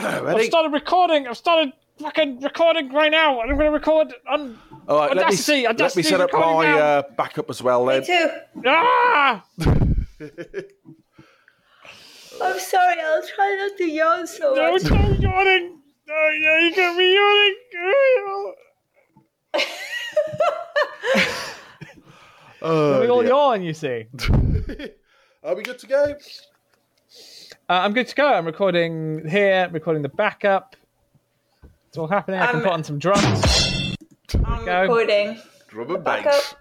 I've started recording. I've started fucking recording right now. and I'm going to record on All right, let me, Audacity. let me set up my uh, backup as well Me too. Ah! I'm sorry. I'll try not to yawn so No, much. stop yawning. No, no, you got me yawning. Oh, we all dear. yawn, you see. Are we good to go? Uh, I'm good to go. I'm recording here, recording the backup. It's all happening. I can Um, put on some drums. I'm go. recording. Drum and bass.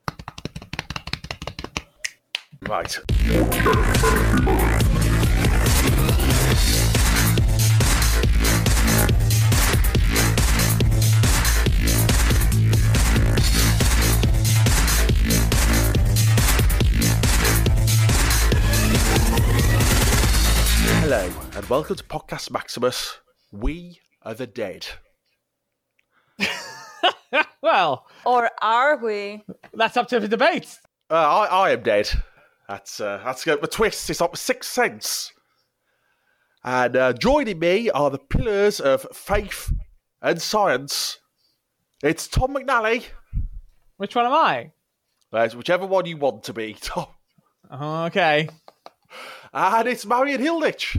Right. Welcome to Podcast Maximus. We are the dead. Well, Or are we? that's up to the debate. Uh, I, I am dead. That's uh, that's the twist. It's like Sixth Sense. And uh, joining me are the pillars of faith and science. It's Tom McNally. Which one am I? Uh, it's whichever one you want to be, Tom. Okay. And it's Marion Hilditch.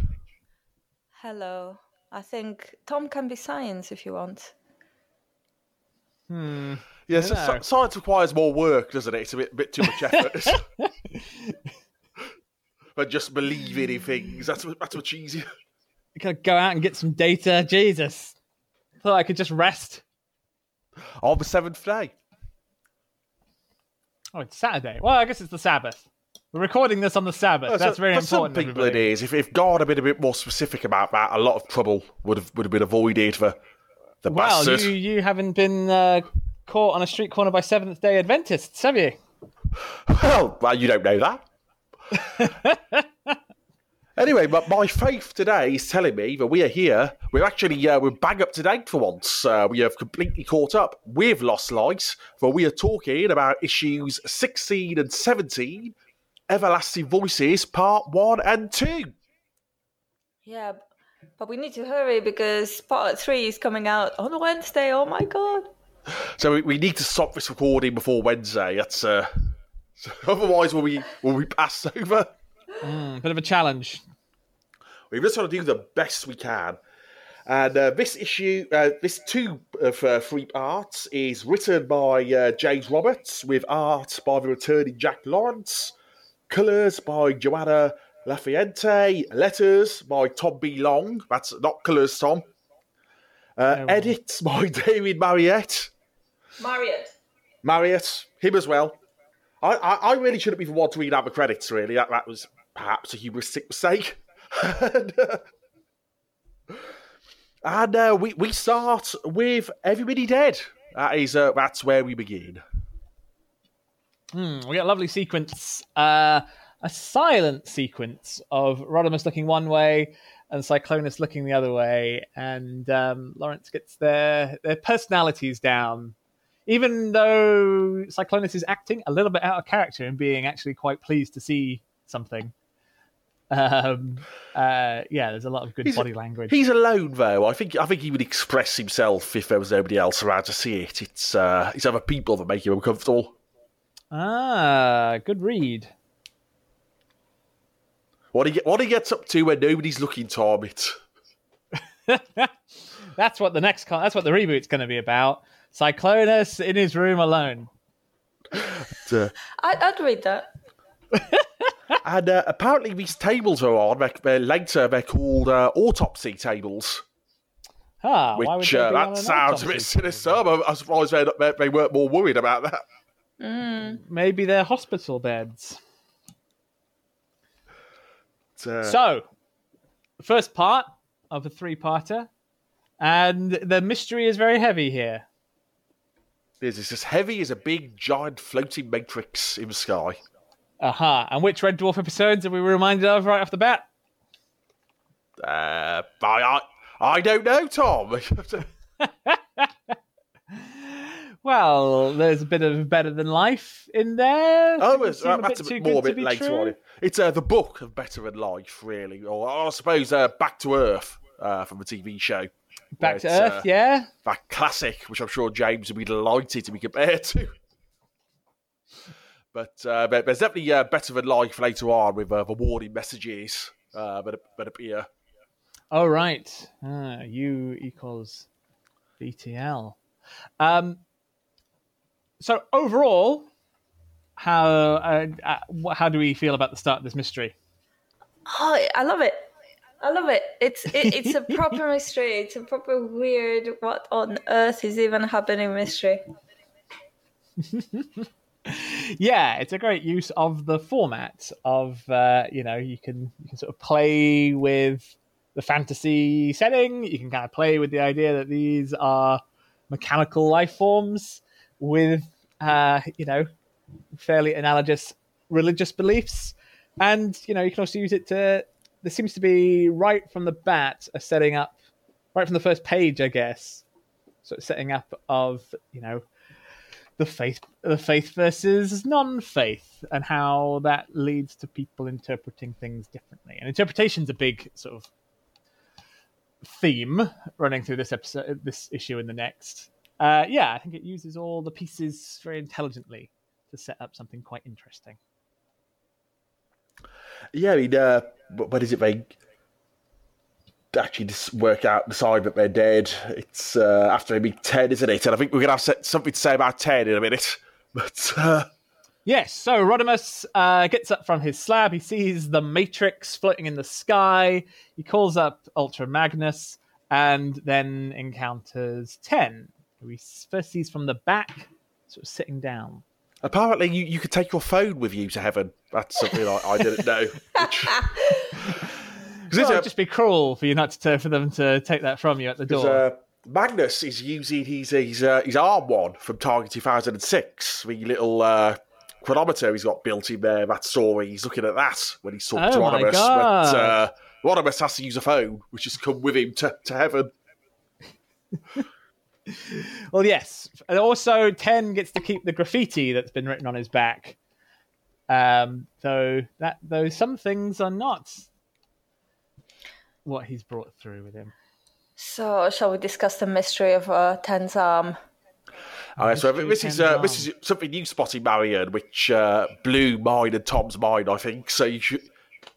Hello. I think Tom can be science if you want. Hmm. Yes, I sci- know. science requires more work, doesn't it? It's a bit, bit too much effort. but just believing in things, that's, that's much easier. You gotta go out and get some data. Jesus. Thought I could just rest. On the seventh day. Oh, it's Saturday. Well, I guess it's the Sabbath. We're recording this on the Sabbath. That's very for important. some people, everybody. it is. If, if God had been a bit more specific about that, a lot of trouble would have would have been avoided for the Well, bastard. you you haven't been uh, caught on a street corner by Seventh Day Adventists, have you? Well, well, you don't know that. anyway, but my faith today is telling me that we are here. We're actually uh, we're bang up to date for once. Uh, we have completely caught up with Lost Lights, for we are talking about issues sixteen and seventeen, Everlasting Voices, part one and two. Yeah, but we need to hurry because part three is coming out on Wednesday. Oh my god. So we, we need to stop this recording before Wednesday. That's uh, otherwise we'll be we'll be passed over. Mm, bit of a challenge. We just want to do the best we can. And uh, this issue, uh, this two of uh, three parts, is written by uh, James Roberts with art by the returning Jack Lawrence, colours by Joana Lafuente, letters by Tom B. Long. That's not colours, Tom. Uh, well. edits by David Mariette. Marriott. Marriott, him as well. I, I, I really shouldn't be the one to read out the credits, really. That, that was perhaps a hubristic mistake. and uh, and, uh, we, we start with Everybody Dead. That is, uh, that's where we begin. Hmm, we got a lovely sequence, uh, a silent sequence of Rodimus looking one way and Cyclonus looking the other way, and um, Lawrence gets their their personalities down. Even though Cyclonus is acting a little bit out of character and being actually quite pleased to see something. Um, uh, yeah, there's a lot of good He's- body language. He's alone, though. I think I think he would express himself if there was nobody else around to see it. It's uh, it's other people that make him uncomfortable. Ah, good read. What he get, what he gets up to when nobody's looking, Tom. It's That's what the next that's what the reboot's going to be about. Cyclonus in his room alone. uh, I, I'd read that. And uh, apparently, these tables are on. They're, they're later, they're called uh, autopsy tables, Ah, why would which uh, that sounds a bit sinister. I'm, I'm surprised they, they, they weren't more worried about that. Maybe they're hospital beds. But, uh, So, first part of a three-parter, and the mystery is very heavy here. it's it's as heavy as a big, giant floating matrix in the sky. Aha! And which Red Dwarf episodes are we reminded of right off the bat? Uh, I, I, I don't know, Tom. Well, there's a bit of Better Than Life in there. oh, it's, uh, that's a bit more a bit later true. on. It's uh, the book of Better Than Life, really. Or I suppose uh, Back to Earth uh, from the TV show. Back to Earth, uh, yeah. That classic, which I'm sure James would be delighted to be compared to. But uh, there- there's definitely uh, better than life later on with uh, the warning messages uh, that, that appear. Oh right, ah, U equals BTL. Um, so overall, how uh, uh, how do we feel about the start of this mystery? Oh, I love it. I love it. It's it, it's a proper mystery. It's a proper weird. What on earth is even happening mystery? Yeah, it's a great use of the format of uh, you know you can you can sort of play with the fantasy setting. You can kind of play with the idea that these are mechanical life forms with uh, you know fairly analogous religious beliefs, and you know you can also use it to. There seems to be right from the bat a setting up, right from the first page, I guess, sort of setting up of you know the faith the faith versus non-faith and how that leads to people interpreting things differently and interpretation's a big sort of theme running through this episode this issue and the next uh, yeah, I think it uses all the pieces very intelligently to set up something quite interesting. Yeah, I mean, uh, what is it? They actually just work out, decide that they're dead. It's uh, after maybe 10, isn't it? And I think we're going to have something to say about 10 in a minute. But. Uh... Yes, so Rodimus uh, gets up from his slab. He sees the Matrix floating in the sky. He calls up Ultra Magnus and then encounters 10, we first sees from the back, sort of sitting down. Apparently, you, you could take your phone with you to heaven. That's something I, I didn't know. Which... well, it would just be cruel for you not to for them to take that from you at the door. Uh, Magnus is using his his, uh, his uh, arm one from Target 2006, the little uh, chronometer he's got built in there. That's all he's looking at that when he's talking oh to Anonymous. But uh, Rodimus has to use a phone, which has come with him to, to heaven. Well, yes. And also, Ten gets to keep the graffiti that's been written on his back. Um, though that though some things are not what he's brought through with him. So, shall we discuss the mystery of uh, Ten's arm? Uh, so this is uh, this is something you spotted, Marion, which uh, blew mine and Tom's mind. I think so. You should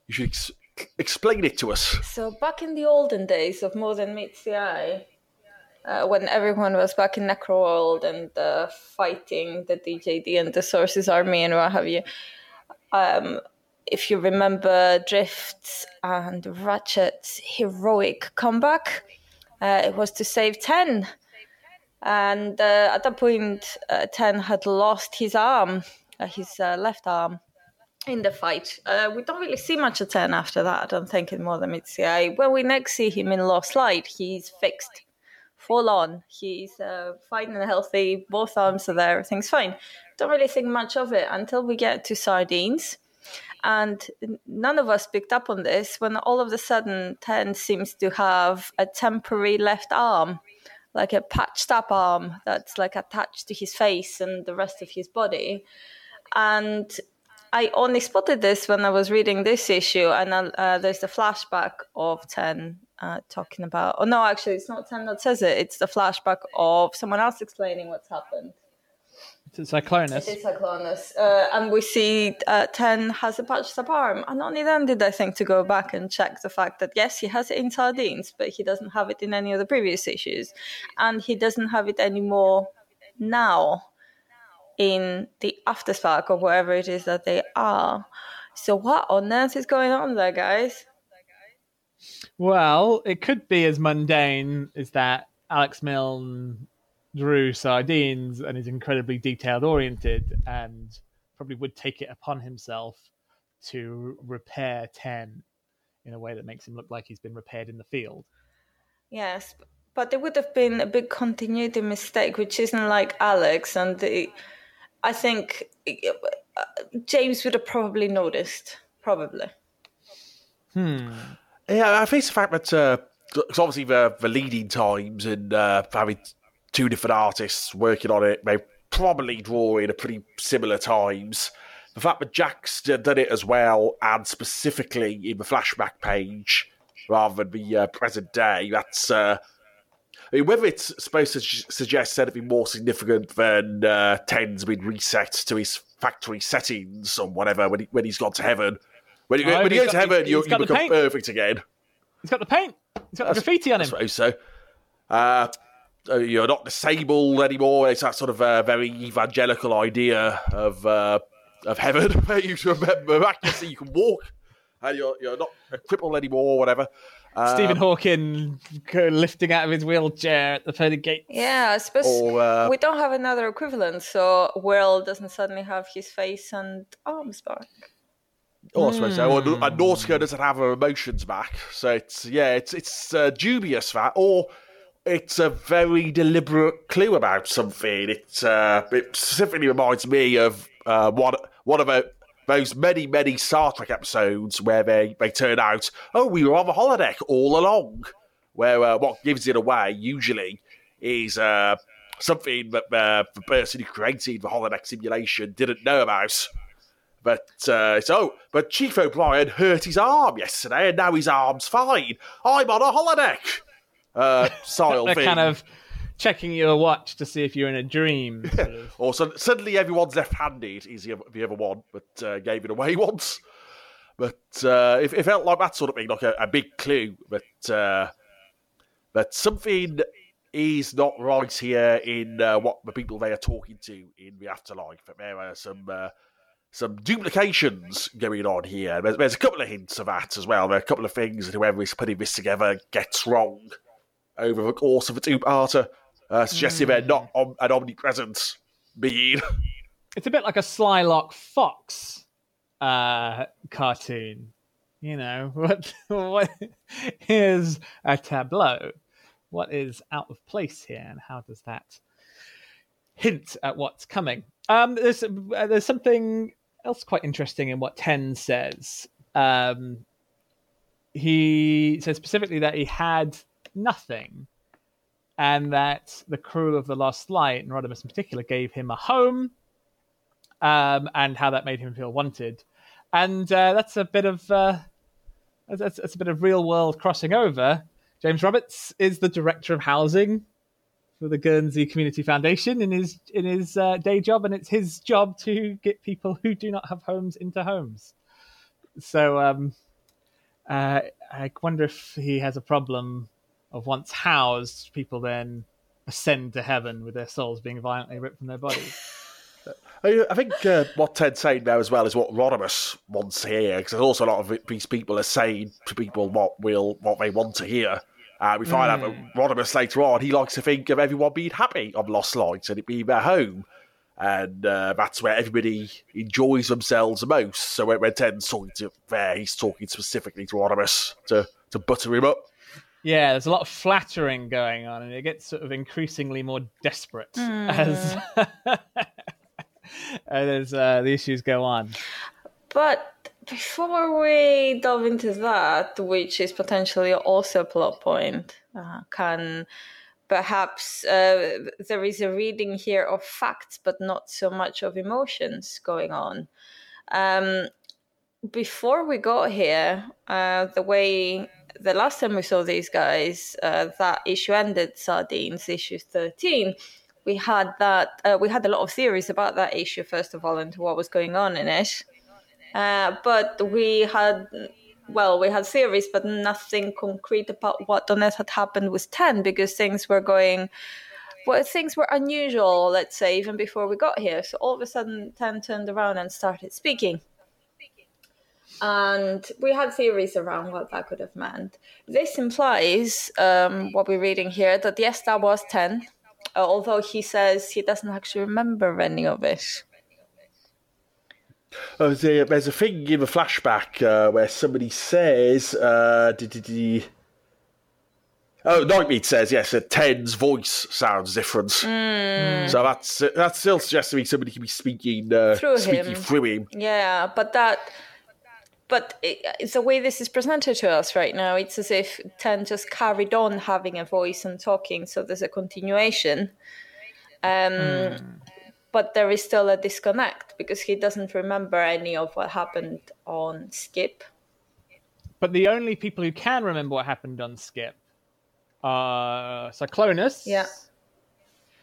you should ex- explain it to us. So, back in the olden days of More Than Meets the Eye, uh, when everyone was back in Necroworld and uh, fighting the DJD and the Sources Army and what have you, um, if you remember Drift's and Ratchet's heroic comeback, uh, it was to save Ten. And uh, at that point, uh, Ten had lost his arm, uh, his left arm in the fight. Uh, we don't really see much of Ten after that, I don't think, in More Than Meets the Eye. When we next see him in Lost Light, he's fixed, full on. He's uh, fine and healthy, both arms are there, everything's fine. Don't really think much of it until we get to Sardines. And none of us picked up on this when all of a sudden Ten seems to have a temporary left arm, like a patched up arm that's like attached to his face and the rest of his body. And I only spotted this when I was reading this issue, and uh, there's the flashback of Ten uh, talking about. Oh no, actually, it's not Ten that says it. It's the flashback of someone else explaining what's happened. It's Cyclonus. It is Cyclonus, uh, and we see uh, Ten has a patched up arm, and only then did I think to go back and check the fact that yes, he has it in Sardines, but he doesn't have it in any of the previous issues, and he doesn't have it anymore now in the afterspark or wherever it is that they are. So what on earth is going on there, guys? Well, it could be as mundane as that Alex Milne drew sardines and is incredibly detailed oriented and probably would take it upon himself to repair 10 in a way that makes him look like he's been repaired in the field. Yes, but there would have been a big continuity mistake, which isn't like Alex, and the, I think uh, James would have probably noticed. Probably. Hmm. Yeah, I think it's the fact that uh, 'cause obviously the the leading times and uh, having two different artists working on it, they probably draw in at pretty similar times. The fact that Jack's done it as well, and specifically in the flashback page, rather than the uh, present day. That's uh, I mean, whether it's supposed to suggest anything more significant than uh, Ten's been reset to his factory settings or whatever when, he, when he's gone to heaven. When, he, when he he's goes to heaven, he's you, you become paint. perfect again. He's got the paint. He's got the graffiti on I him. suppose so. Uh, uh, you're not disabled anymore. It's that sort of uh, very evangelical idea of uh, of heaven, where you remember miraculously you can walk, and you're you're not a cripple anymore, or whatever. Uh, Stephen Hawking lifting out of his wheelchair at the pearly gates. Yeah, I suppose Or, uh, we don't have another equivalent, so Whirl doesn't suddenly have his face and arms back. Oh, I suppose so. And, and Nautica doesn't have her emotions back, so it's yeah, it's it's uh, dubious that, or it's a very deliberate clue about something. It uh, it specifically reminds me of uh, one one of a, those many many Star Trek episodes where they they turn out, oh, we were on the holodeck all along, where uh, what gives it away usually is uh, something that uh, the person who created the holodeck simulation didn't know about. But uh, so, but Chief O'Brien hurt his arm yesterday, and now his arm's fine. I'm on a holodeck. Uh, style They're thing. kind of checking your watch to see if you're in a dream. sort of. Or so, suddenly everyone's left-handed. Is the other, the other one, but uh, gave it away once. But uh, it, it felt like that sort of thing, like a, a big clue. But uh, that something is not right here in uh, what the people they are talking to in the afterlife. That there are some uh, some duplications going on here. There's, there's a couple of hints of that as well. There are a couple of things that whoever is putting this together gets wrong over the course of a two-parter, uh, suggesting they're not om- an omnipresent being. It's a bit like a Slylock Fox uh, cartoon. You know, what, what is a tableau? What is out of place here, and how does that hint at what's coming? Um, there's uh, there's something else quite interesting in what Ten says. Um, he says specifically that he had nothing, and that the crew of the Lost Light, Rodimus in particular, gave him a home um, and how that made him feel wanted. And uh, that's a bit of uh, that's, that's a bit of real world crossing over. James Roberts is the director of housing for the Guernsey Community Foundation in his in his uh, day job, and it's his job to get people who do not have homes into homes. So um, uh, I wonder if he has a problem of once housed, people then ascend to heaven with their souls being violently ripped from their bodies. I think uh, what Ten's saying now as well is what Rodimus wants to hear, because there's also a lot of these people are saying to people what will what they want to hear. Uh, we find out that Rodimus later on, he likes to think of everyone being happy on Lost Lights and it being their home. And uh, that's where everybody enjoys themselves the most. So when, when Ten's talking to there, he's talking specifically to Rodimus to, to butter him up. Yeah, there's a lot of flattering going on, and it gets sort of increasingly more desperate as as uh, the issues go on. But before we delve into that, which is potentially also a plot point, uh, can perhaps uh, there is a reading here of facts, but not so much of emotions going on. Um, before we got here, uh, the way the last time we saw these guys, uh, that issue ended, Sardines issue thirteen. We had that. Uh, we had a lot of theories about that issue, first of all, and what was going on in it. Uh, but we had, well, we had theories, but nothing concrete about what on earth had happened with Ten, because things were going, well, things were unusual. Let's say even before we got here. So all of a sudden, Ten turned around and started speaking and we had theories around what that could have meant. This implies um, what we're reading here that yes, that was 10, uh, although he says he doesn't actually remember any of it. Oh, there's, a, thing in the flashback uh, where somebody says, uh, did, did, did, Oh, Nightbeat says yes. That Ten's voice sounds different, so that's that still suggests to me somebody can be speaking uh, Through speaking him. through him. Yeah, but that, but it, it's the way this is presented to us right now. It's as if Ten just carried on having a voice and talking, so there's a continuation. Um, But there is still a disconnect because he doesn't remember any of what happened on Skip. but the only people who can remember what happened on Skip are Cyclonus, Yeah.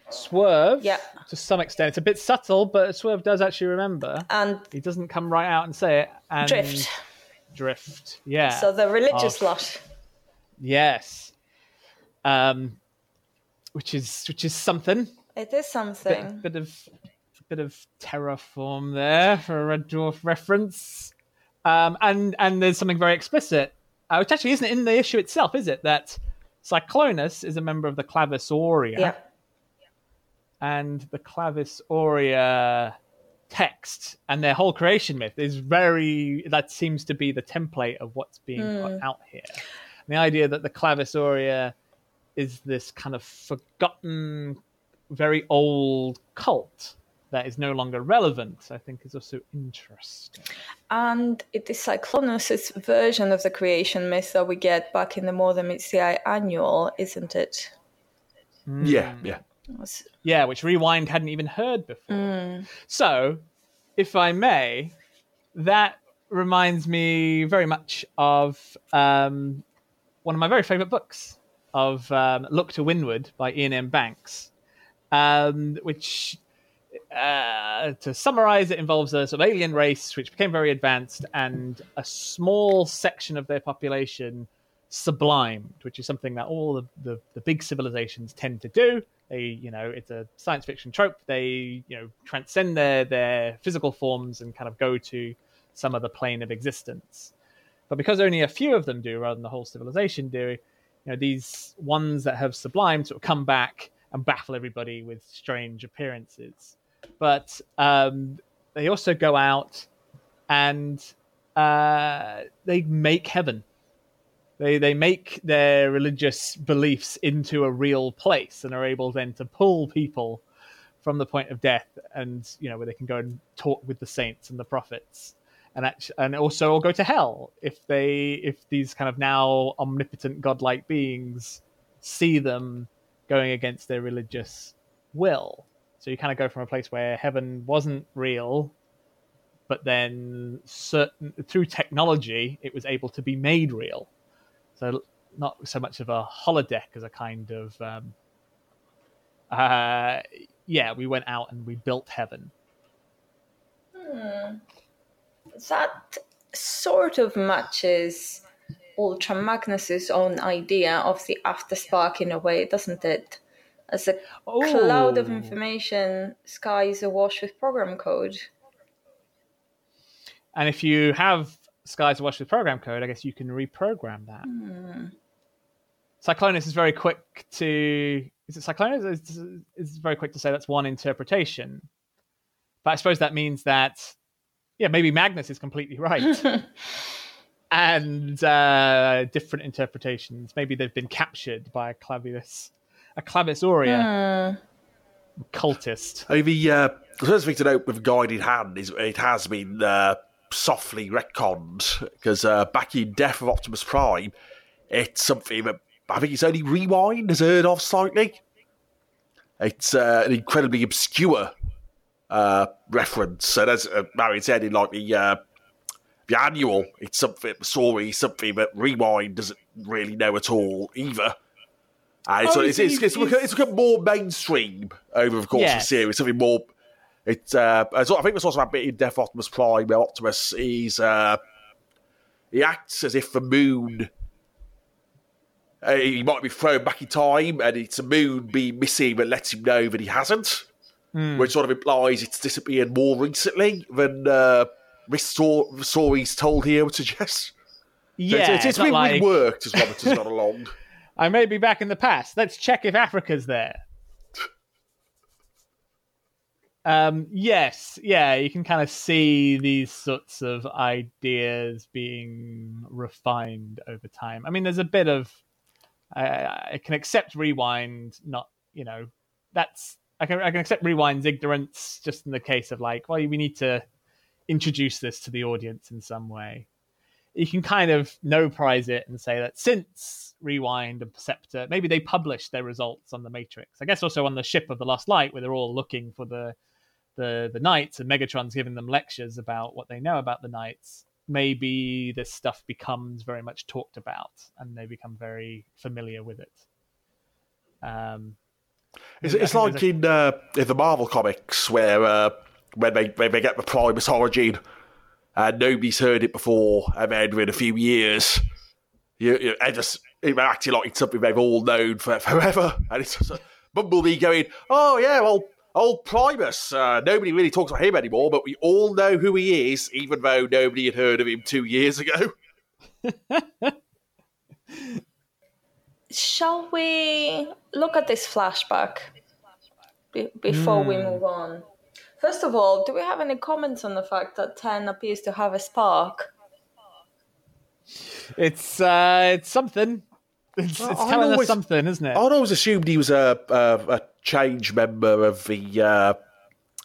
Swerve, Yeah. to some extent. It's a bit subtle, but Swerve does actually remember. And He doesn't come right out and say it. And Drift. Drift, yeah. So the religious Oh. lot. yes. Um, which is which is something. It is something. bit of bit of Terrorform there for a red dwarf reference. Um, and and there's something very explicit, uh, which actually isn't in the issue itself, is it? That Cyclonus is a member of the Clavis Aurea, Yeah. and the Clavis Aurea text and their whole creation myth is very. That seems to be the template of what's being put out here. And the idea that the Clavis Aurea is this kind of forgotten, very old cult that is no longer relevant, I think is also interesting. And it is Cyclonus' version of the creation myth that we get back in the More Than Meets the Eye annual, isn't it? Yeah, yeah. Yeah, which Rewind hadn't even heard before. So, if I may, that reminds me very much of um, one of my very favourite books of um, Look to Windward by Ian M. Banks, um, which, uh, to summarize, it involves a sort of alien race which became very advanced and a small section of their population sublimed, which is something that all the, the, the big civilizations tend to do. They, you know, it's a science fiction trope. They, you know, transcend their their physical forms and kind of go to some other plane of existence. But because only a few of them do, rather than the whole civilization do, you know, these ones that have sublimed sort of come back and baffle everybody with strange appearances. But um, they also go out and uh, they make heaven. They they make their religious beliefs into a real place and are able then to pull people from the point of death, and you know where they can go and talk with the saints and the prophets, and actually, and also go to hell if they if these kind of now omnipotent godlike beings see them going against their religious will. So you kind of go from a place where heaven wasn't real, but then certain through technology it was able to be made real. So not so much of a holodeck as a kind of um, uh, yeah, we went out and we built heaven. that sort of matches Ultra Magnus's own idea of the after spark in a way, doesn't it? As a oh. cloud of Oh. information, skies awash with program code. And if you have Skies Wash with program code, I guess you can reprogram that. Hmm. Cyclonus is very quick to. Is it Cyclonus? Is, is very quick to say that's one interpretation. But I suppose that means that, yeah, maybe Magnus is completely right. and uh, different interpretations. Maybe they've been captured by a Clavius, a Clavis Aurea cultist. I mean, the, uh, the first thing to note with Guided Hand is it has been uh, softly retconned because uh, back in Death of Optimus Prime, it's something that I think it's only Rewind has heard of slightly. It's uh, an incredibly obscure uh, reference, and as uh, Marion said in like the uh, the annual, it's something sorry, something that Rewind doesn't really know at all either. And it's, Oh, it's, he's- it's, it's, he's- become, it's become more mainstream over the course of the series. Something more. It's. Uh, I think there's also a bit in Death Optimus Prime where Optimus is. Uh, he acts as if the moon. Uh, he might be thrown back in time, and it's a moon being missing that lets him know that he hasn't. Which sort of implies it's disappeared more recently than uh, this stor- story's told here would suggest. Yeah, it's, it's, it's been like, reworked as Robert has gone along. I may be back in the past. Let's check if Africa's there. Um, yes, yeah, you can kind of see these sorts of ideas being refined over time. I mean, there's a bit of I I can accept rewind, not you know, that's I can I can accept rewind's ignorance just in the case of like, well, we need to introduce this to the audience in some way you can kind of no prize it and say that since Rewind and Perceptor, maybe they published their results on the Matrix. I guess also on the ship of the Lost Light, where they're all looking for the the the Knights and Megatron's giving them lectures about what they know about the Knights. maybe this stuff becomes very much talked about and they become very familiar with it. Um, It's, it's like a- in uh, in the Marvel comics where uh, when they when they get the Primus origin and nobody's heard it before, and then within a few years, you, you and just it acting like it's something they've all known for forever, and it's just a Bumblebee going, "Oh yeah, well." Old Primus, uh, nobody really talks about him anymore, but we all know who he is, even though nobody had heard of him two years ago. Shall we look at this flashback be- before we move on? First of all, do we have any comments on the fact that Ten appears to have a spark? it's uh, it's something. It's, Well, it's I'd telling us something, isn't it? I'd always assumed he was a a, a change member of the uh,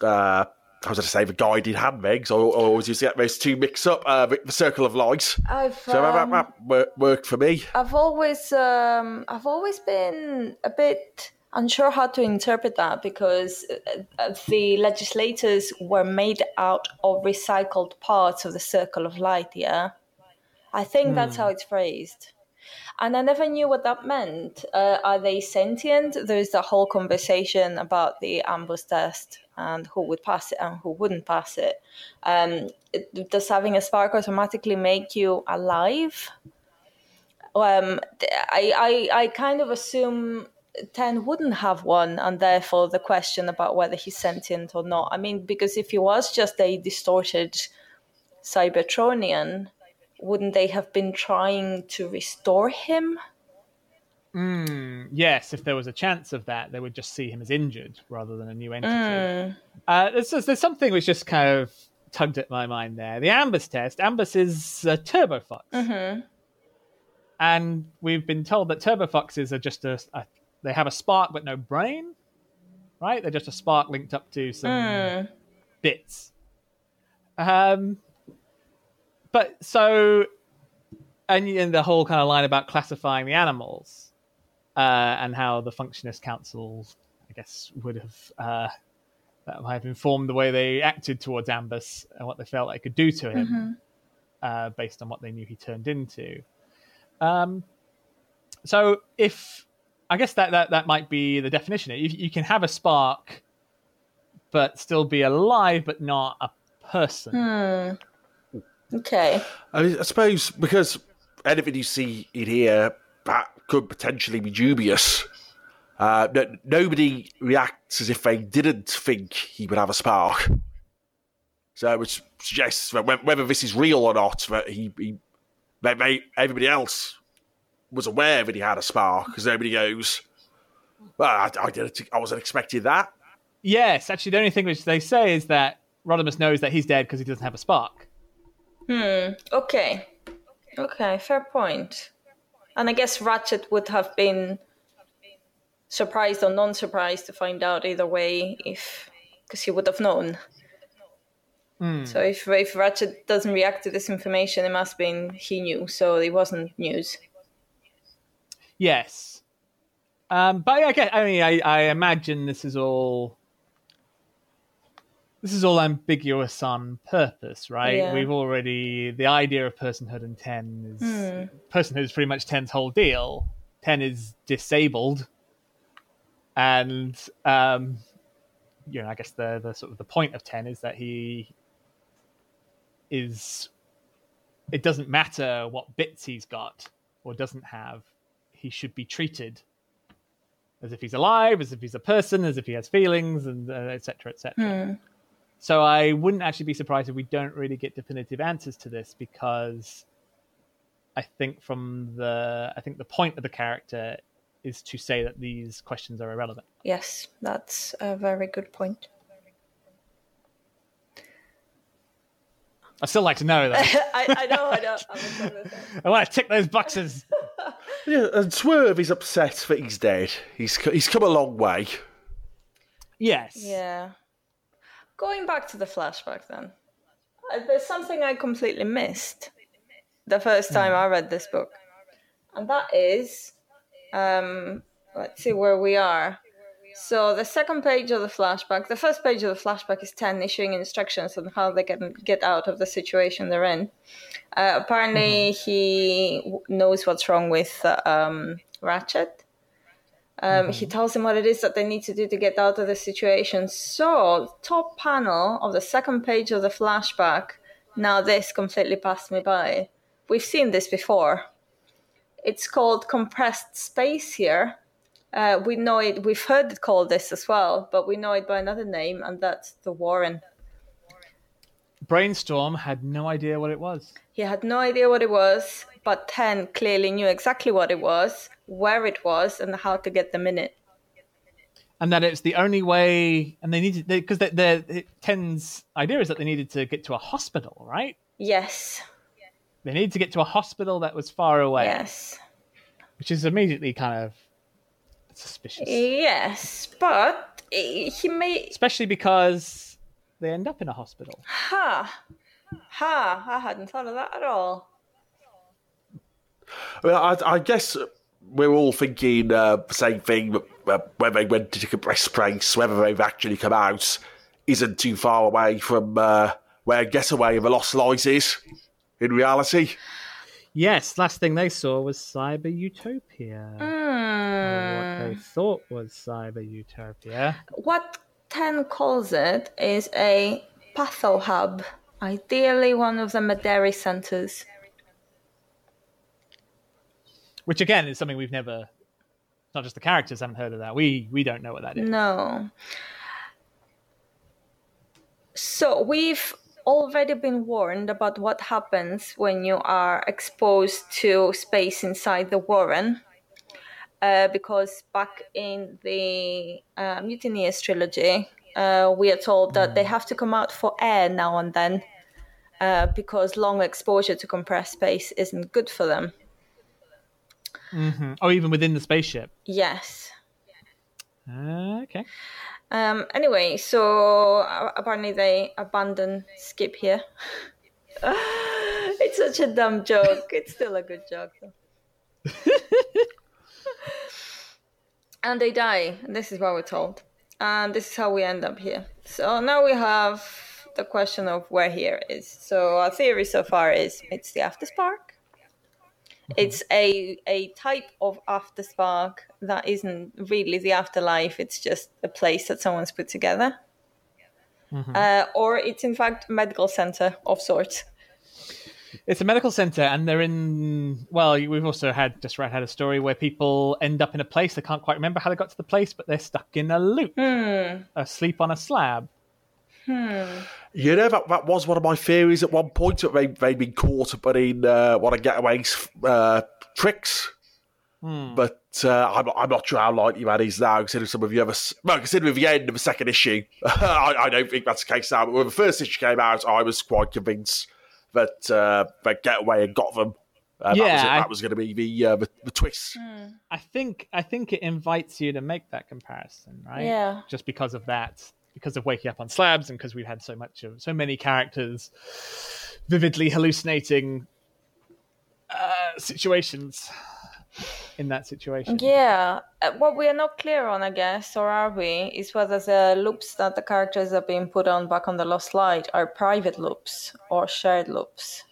uh, I was going to say the guided handbags, or, or always used to get those two mixed up. Uh, the, the Circle of Light. I've So that, that, um, that worked for me. I've always um, I've always been a bit unsure how to interpret that because uh, uh, the legislators were made out of recycled parts of the circle of light. Yeah, I think that's how it's phrased. And I never knew what that meant. Uh, are they sentient? There's the whole conversation about the Ambus test and who would pass it and who wouldn't pass it. Um, does having a spark automatically make you alive? um, I, I, I kind of assume Ten wouldn't have one, and therefore the question about whether he's sentient or not. I mean, because if he was just a distorted Cybertronian, wouldn't they have been trying to restore him? Mm, yes, if there was a chance of that, they would just see him as injured rather than a new entity. Uh, there's, there's something which just kind of tugged at my mind there. The Ambus test. Ambus is uh, Turbofox. And we've been told that Turbofoxes are just a, a. They have a spark but no brain, right? They're just a spark linked up to some bits. Um, but so, and, and the whole kind of line about classifying the animals uh, and how the Functionist Council, I guess, would have uh, that might have informed the way they acted towards Ambus and what they felt they could do to him uh, based on what they knew he turned into. Um, so if I guess that, that that might be the definition. You, you can have a spark, but still be alive, but not a person. Okay. I, mean, I suppose because anything you see in here that could potentially be dubious. Uh, no, nobody reacts as if they didn't think he would have a spark. So, which suggests that whether this is real or not, that he, he they, they, everybody else was aware that he had a spark because nobody goes. Well, I, I didn't. I wasn't expecting that. Yes, actually, the only thing which they say is that Rodimus knows that he's dead because he doesn't have a spark. Hmm. Okay. Okay, fair point. And I guess Ratchet would have been surprised or non surprised to find out either way if because he would have known. So if if Ratchet doesn't react to this information, it must have been he knew, so it wasn't news. Yes. Um, but I get. I mean, I, I imagine this is all. This is all ambiguous on purpose, right? Yeah. We've already the idea of personhood and ten is personhood is pretty much ten's whole deal. Ten is disabled, and um, you know, I guess the the sort of the point of ten is that he is. It doesn't matter what bits he's got or doesn't have he should be treated as if he's alive, as if he's a person, as if he has feelings, and uh, etc. et cetera. So I wouldn't actually be surprised if we don't really get definitive answers to this because I think from the I think the point of the character is to say that these questions are irrelevant. Yes, that's a very good point. I still like to know though. I, I know, I know. I was gonna say. I want to tick those boxes. Yeah, and Swerve is upset that he's dead. He's he's come a long way. Yes. Yeah. Going back to the flashback then. Uh, There's something I completely missed the first time I read this book. And that is um let's see where we are. So the second page of the flashback, the first page of the flashback is Ten issuing instructions on how they can get out of the situation they're in. Uh, apparently, he w- knows what's wrong with uh, um, Ratchet. Um, He tells him what it is that they need to do to get out of the situation. So, top panel of the second page of the flashback. Now, this completely passed me by. We've seen this before. It's called compressed space here. Uh, we know it. We've heard it called this as well, but we know it by another name, and that's the Warren. Brainstorm had no idea what it was. He had no idea what it was, but Ten clearly knew exactly what it was, where it was, and how to get them in it. and that it's the only way and they needed because the, the ten's idea is that they needed to get to a hospital right Yes, they needed to get to a hospital that was far away yes, which is immediately kind of suspicious yes. But he he may. especially because they end up in a hospital Ha, ha! I hadn't thought of that at all. Well, I, I guess we're all thinking uh, the same thing. but, Uh, when they went to compressed space, whether they've actually come out isn't too far away from uh, where Getaway of the Lost Lies is in reality. yes last thing they saw was cyber utopia or what they thought was cyber utopia What Ten calls it is a patho hub, ideally one of the Maderi centers. which again is something we've never not just the characters haven't heard of that we we don't know what that is No. So we've already been warned about what happens when you are exposed to space inside the Warren. Uh, because back in the uh, Mutineers trilogy, uh, we are told that they have to come out for air now and then uh, because long exposure to compressed space isn't good for them. or even within the spaceship Yes. uh, okay Um, anyway, so uh, apparently they abandon Skip here. it's such a dumb joke. It's still a good joke. And they die. This is what we're told. And this is how we end up here. So now we have the question of where here is. So our theory so far is it's the afterspark. It's a a type of afterspark that isn't really the afterlife. It's just a place that someone's put together, uh, or it's in fact a medical center of sorts. It's a medical center, and they're in. Well, we've also had just read had a story where people end up in a place they can't quite remember how they got to the place, but they're stuck in a loop, asleep on a slab. You know, that, that was one of my theories at one point that they, they'd been caught up in uh, one of Getaway's uh, tricks. But uh, I'm, I'm not sure how likely that is now, considering some of the other. Well, considering the end of the second issue, I, I don't think that's the case now. But when the first issue came out, I was quite convinced that uh, that Getaway and got them. Uh, that was, Yeah. I- that was going to be the, uh, the the twist. I think I think it invites you to make that comparison, right? Yeah. Just because of that, because of waking up on slabs, and because we've had so much of so many characters vividly hallucinating uh, situations in that situation. Yeah, uh, what we are not clear on, I guess, or are we, is whether the loops that the characters are being put on back on the Lost Light are private loops or shared loops.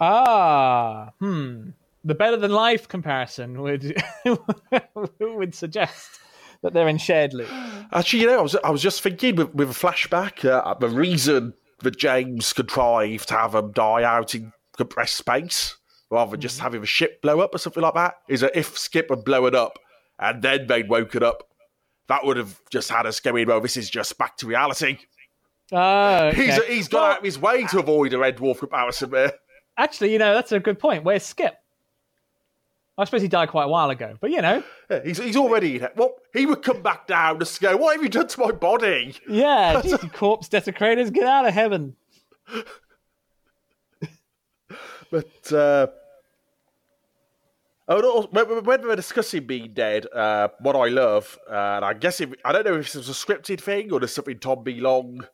Ah, hmm. The better than life comparison would would suggest that they're in shared loop. Actually, you know, I was I was just thinking with, with a flashback, uh, the reason that James contrived to have them die out in compressed space rather than just mm-hmm. having the ship blow up or something like that is that if Skip had blown up and then they'd woken up, that would have just had us going, well, this is just back to reality. Oh, He's he's gone out of his way to avoid a Red Dwarf comparison there. Actually, you know, that's a good point. Where's Skip? I suppose he died quite a while ago, but you know, Yeah, he's, he's already. Well, he would come back down to go, what have you done to my body? yeah, geez, corpse desecrators, get out of heaven. But uh, when, when we're discussing being dead, uh, what I love, uh, and I guess if, I don't know if this was a scripted thing or there's something Tom B. Long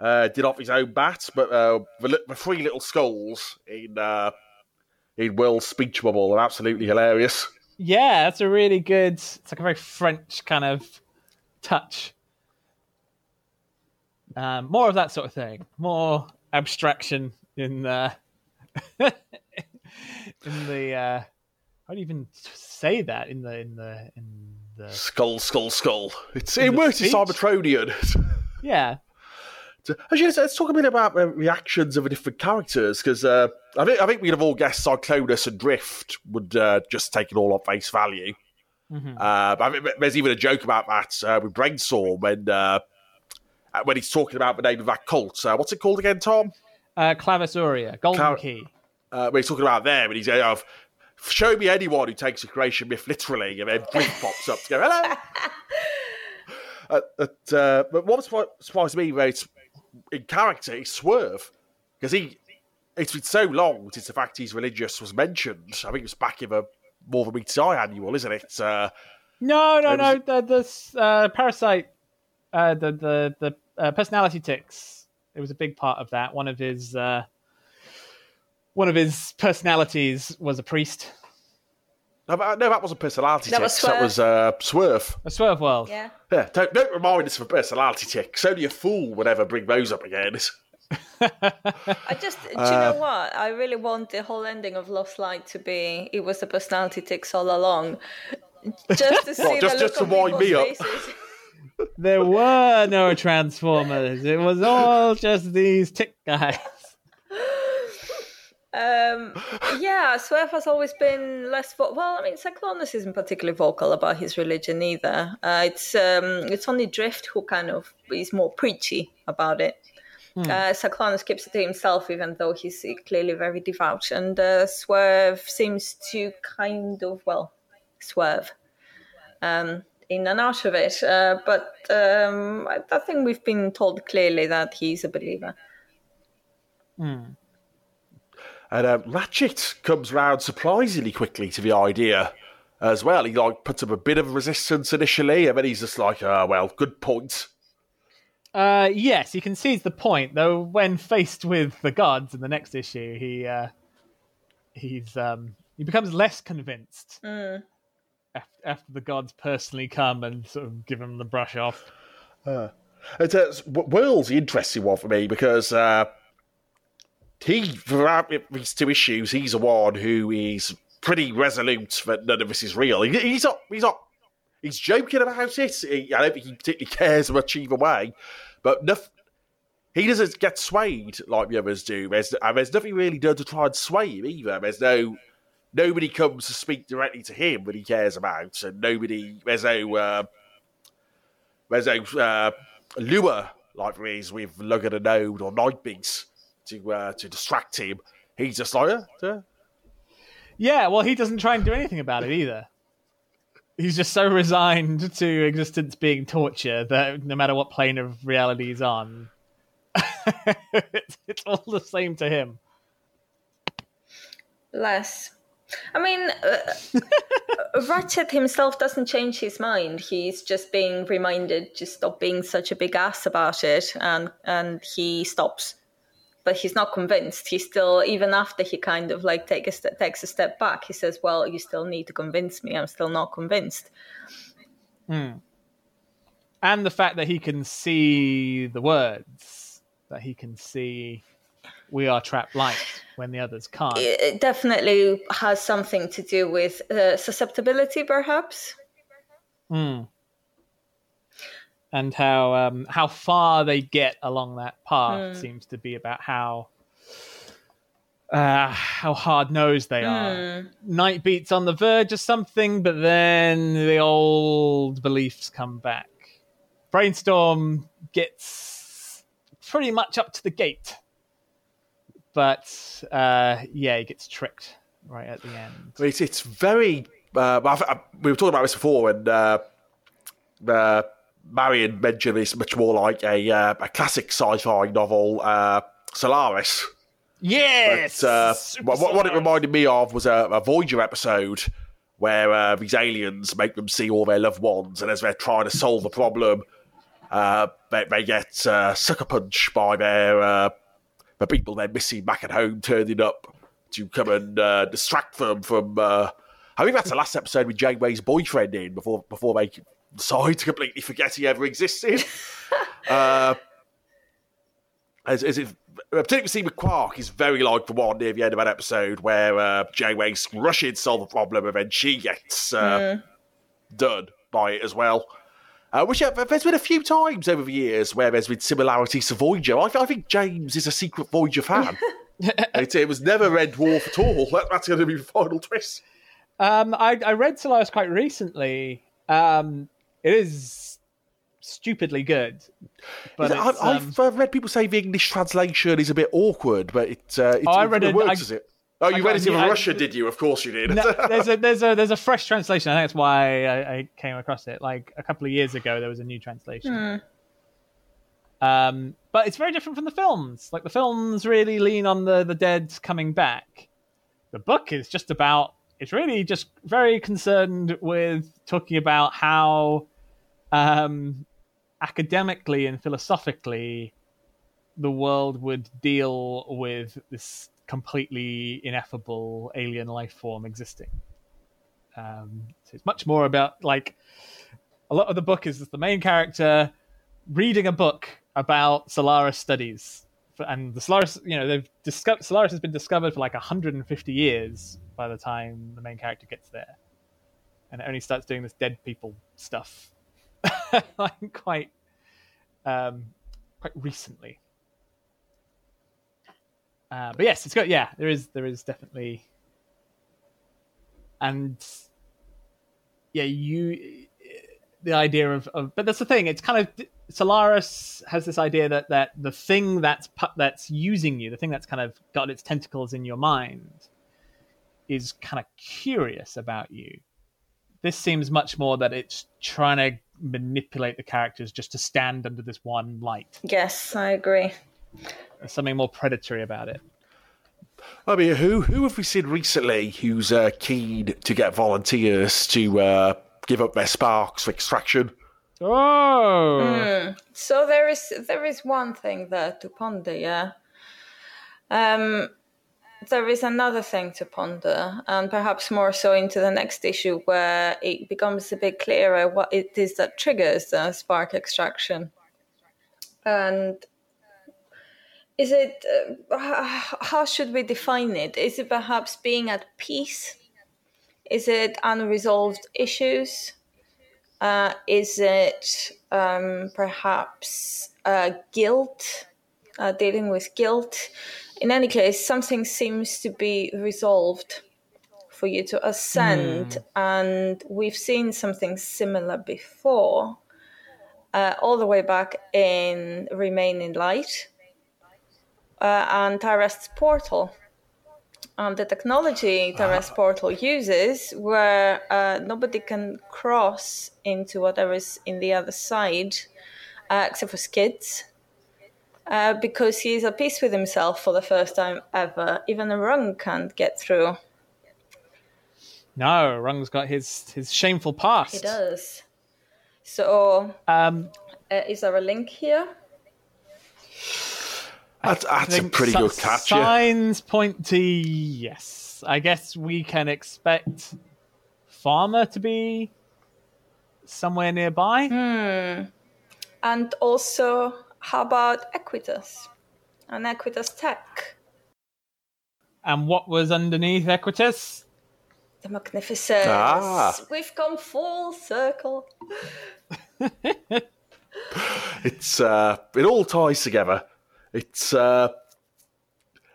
uh, did off his own bat, but uh, the, the three little skulls in uh, in Whirl's speech bubble are absolutely hilarious. Yeah, that's a really good. It's like a very French kind of touch. Um, more of that sort of thing. More abstraction in uh, in the. Uh, how do you even say that in the in the in the Skull, skull, skull. It's In it works in speech? Cybertronian. yeah Actually, let's, let's talk a bit about the reactions of the different characters because uh, I think I think we'd have all guessed Cyclonus and Drift would uh, just take it all on face value. Mhm. Uh, but I think there's even a joke about that uh, with Brainstorm when uh, uh, when he's talking about the name of that cult. Uh, what's it called again, Tom? Uh, Clavis Golden Clar- Key. Uh, when he's talking about there, and he's going, oh, "Show me anyone who takes a creation myth literally," and then Drift pops up to go, "Hello." uh, but, uh, but what surprised me was in character is Swerve because he it's been so long since the fact he's religious was mentioned. I think it was back in the more than meets the eye annual, isn't it? Uh, No, no, It no. was- The this uh, parasite, uh, the the the uh, personality ticks. It was a big part of that. One of his uh, one of his personalities was a priest. no, that no, that wasn't personality That was ticks. That was uh, Swerve. A swerve world. Yeah. Yeah, don't, don't remind us of a personality ticks. Only a fool would ever bring those up again. I just, do you know what? I really want the whole ending of Lost Light to be it was the personality ticks all along. Just to see What, just- the just look to on wind me people's up? There were no transformers. It was all just these tick guys. Um, yeah, Swerve has always been less vo- well. I mean, Cyclonus isn't particularly vocal about his religion either. Uh, it's um, it's only Drift who kind of is more preachy about it. Uh, Cyclonus keeps it to himself, even though he's clearly very devout, and uh, Swerve seems to kind of well swerve um, in and out of it. Uh, but um, I, I think we've been told clearly that he's a believer. And um, Ratchet comes round surprisingly quickly to the idea as well. He like puts up a bit of resistance initially, and then he's just like, "Ah, well, good point." Uh, yes, he concedes the point, though. When faced with the gods in the next issue, he uh, he's um, he becomes less convinced Mm. Af- after the gods personally come and sort of give him the brush off. It's, uh, Whirl's the interesting one for me because uh, he, throughout these two issues, he's the one who is pretty resolute that none of this is real. He, he's not. He's not. He's joking about it. He, I don't think he particularly cares much either way. But noth- he doesn't get swayed like the others do. There's, and there's nothing really done to try and sway him either. There's no nobody comes to speak directly to him that he cares about, and nobody. There's no. Uh, there's no uh, lure like there is with Lugger the Node or Nightbeats to uh, to distract him. He's just like, uh, uh, Yeah, well, he doesn't try and do anything about it either. He's just so resigned to existence being torture that no matter what plane of reality he's on, it's, it's all the same to him. Less. I mean, uh, Ratchet himself doesn't change his mind. He's just being reminded to stop being such a big ass about it, and and he stops. But he's not convinced. He's still, even after he kind of like take a st- takes a step back, he says, "Well, you still need to convince me. I'm still not convinced." And the fact that he can see the words, that he can see we are trapped light when the others can't. It definitely has something to do with uh, susceptibility, perhaps. Mm. And how um, how far they get along that path seems to be about how uh, how hard nosed they are. Nightbeat's on the verge of something, but then the old beliefs come back. Brainstorm gets pretty much up to the gate, but uh, yeah, he gets tricked right at the end. it's it's very. Uh, I've, I, we were talking about this before, and uh, uh, Marion mentioned this much more like a uh, a classic sci-fi novel, uh, Solaris. Yes. But, uh, what, what- what it reminded me of was a, a Voyager episode where uh, these aliens make them see all their loved ones, and as they're trying to solve the problem, uh, they, they get uh, sucker punched by their the people they're missing back at home turning up to come and uh, distract them from. Uh, I think that's the last episode with Janeway's boyfriend in before before they decide to completely forget he ever existed. uh, as, as if particularly scene with Quark is very like the one near the end of that episode where uh, Janeway's rushing to solve a problem and then she gets uh, done by it as well. Uh, which uh, there's been a few times over the years where there's been similarities to Voyager. I, I think James is a secret Voyager fan. it, it was never Red Dwarf at all. That, that's going to be the final twist. Um, I, I read Solaris quite recently. Um, it is stupidly good, but I, it's, um, I've read people say the English translation is a bit awkward, but it, uh, it, Oh, I read it works, I- it? Oh, you I read got it a in new- I- did you? Of course you did. no, there's a there's a there's a fresh translation. I think that's why I, I came across it. Like a couple of years ago, there was a new translation. Um, but it's very different from the films. Like the films really lean on the the dead coming back. The book is just about. It's really just very concerned with talking about how, um, academically and philosophically, the world would deal with this completely ineffable alien life form existing. Um, so it's much more about like a lot of the book is the main character reading a book about Solaris studies, and the Solaris, you know, they've discovered Solaris has been discovered for like 150 years by the time the main character gets there, and it only starts doing this dead people stuff, like quite, um, quite recently. Uh, but yes, it's got yeah. There is there is definitely, and yeah, you the idea of, of but that's the thing. It's kind of Solaris has this idea that that the thing that's that's using you, the thing that's kind of got its tentacles in your mind, is kind of curious about you. This seems much more that it's trying to manipulate the characters just to stand under this one light. Yes, I agree. There's something more predatory about it. I mean, who who have we seen recently who's uh, keen to get volunteers to uh, give up their sparks for extraction? Oh, So there is there is one thing there to ponder, yeah. Um, there is another thing to ponder, and perhaps more so into the next issue, where it becomes a bit clearer what it is that triggers the spark extraction, and is it uh, how should we define it? Is it perhaps being at peace? Is it unresolved issues? Uh, is it um, perhaps uh, guilt, uh, dealing with guilt? In any case, something seems to be resolved for you to ascend, and we've seen something similar before, uh, all the way back in Remain in Light uh, and Tyrest's Portal. Um, the technology Tyrest Portal uses, where uh, nobody can cross into whatever is in the other side, uh, except for Skids, uh, because he's at peace with himself for the first time ever. Even a rung can't get through. no, Rung's got his his shameful past. He does. So, Um, uh, is there a link here? That's, that's a pretty good catch. yeah. Signs point to yes. I guess we can expect Pharma to be somewhere nearby. Hmm. And also, how about Equitas? An Equitas tech. And what was underneath Equitas? The Magnificent. Ah. We've come full circle. It's uh, it all ties together. It's uh,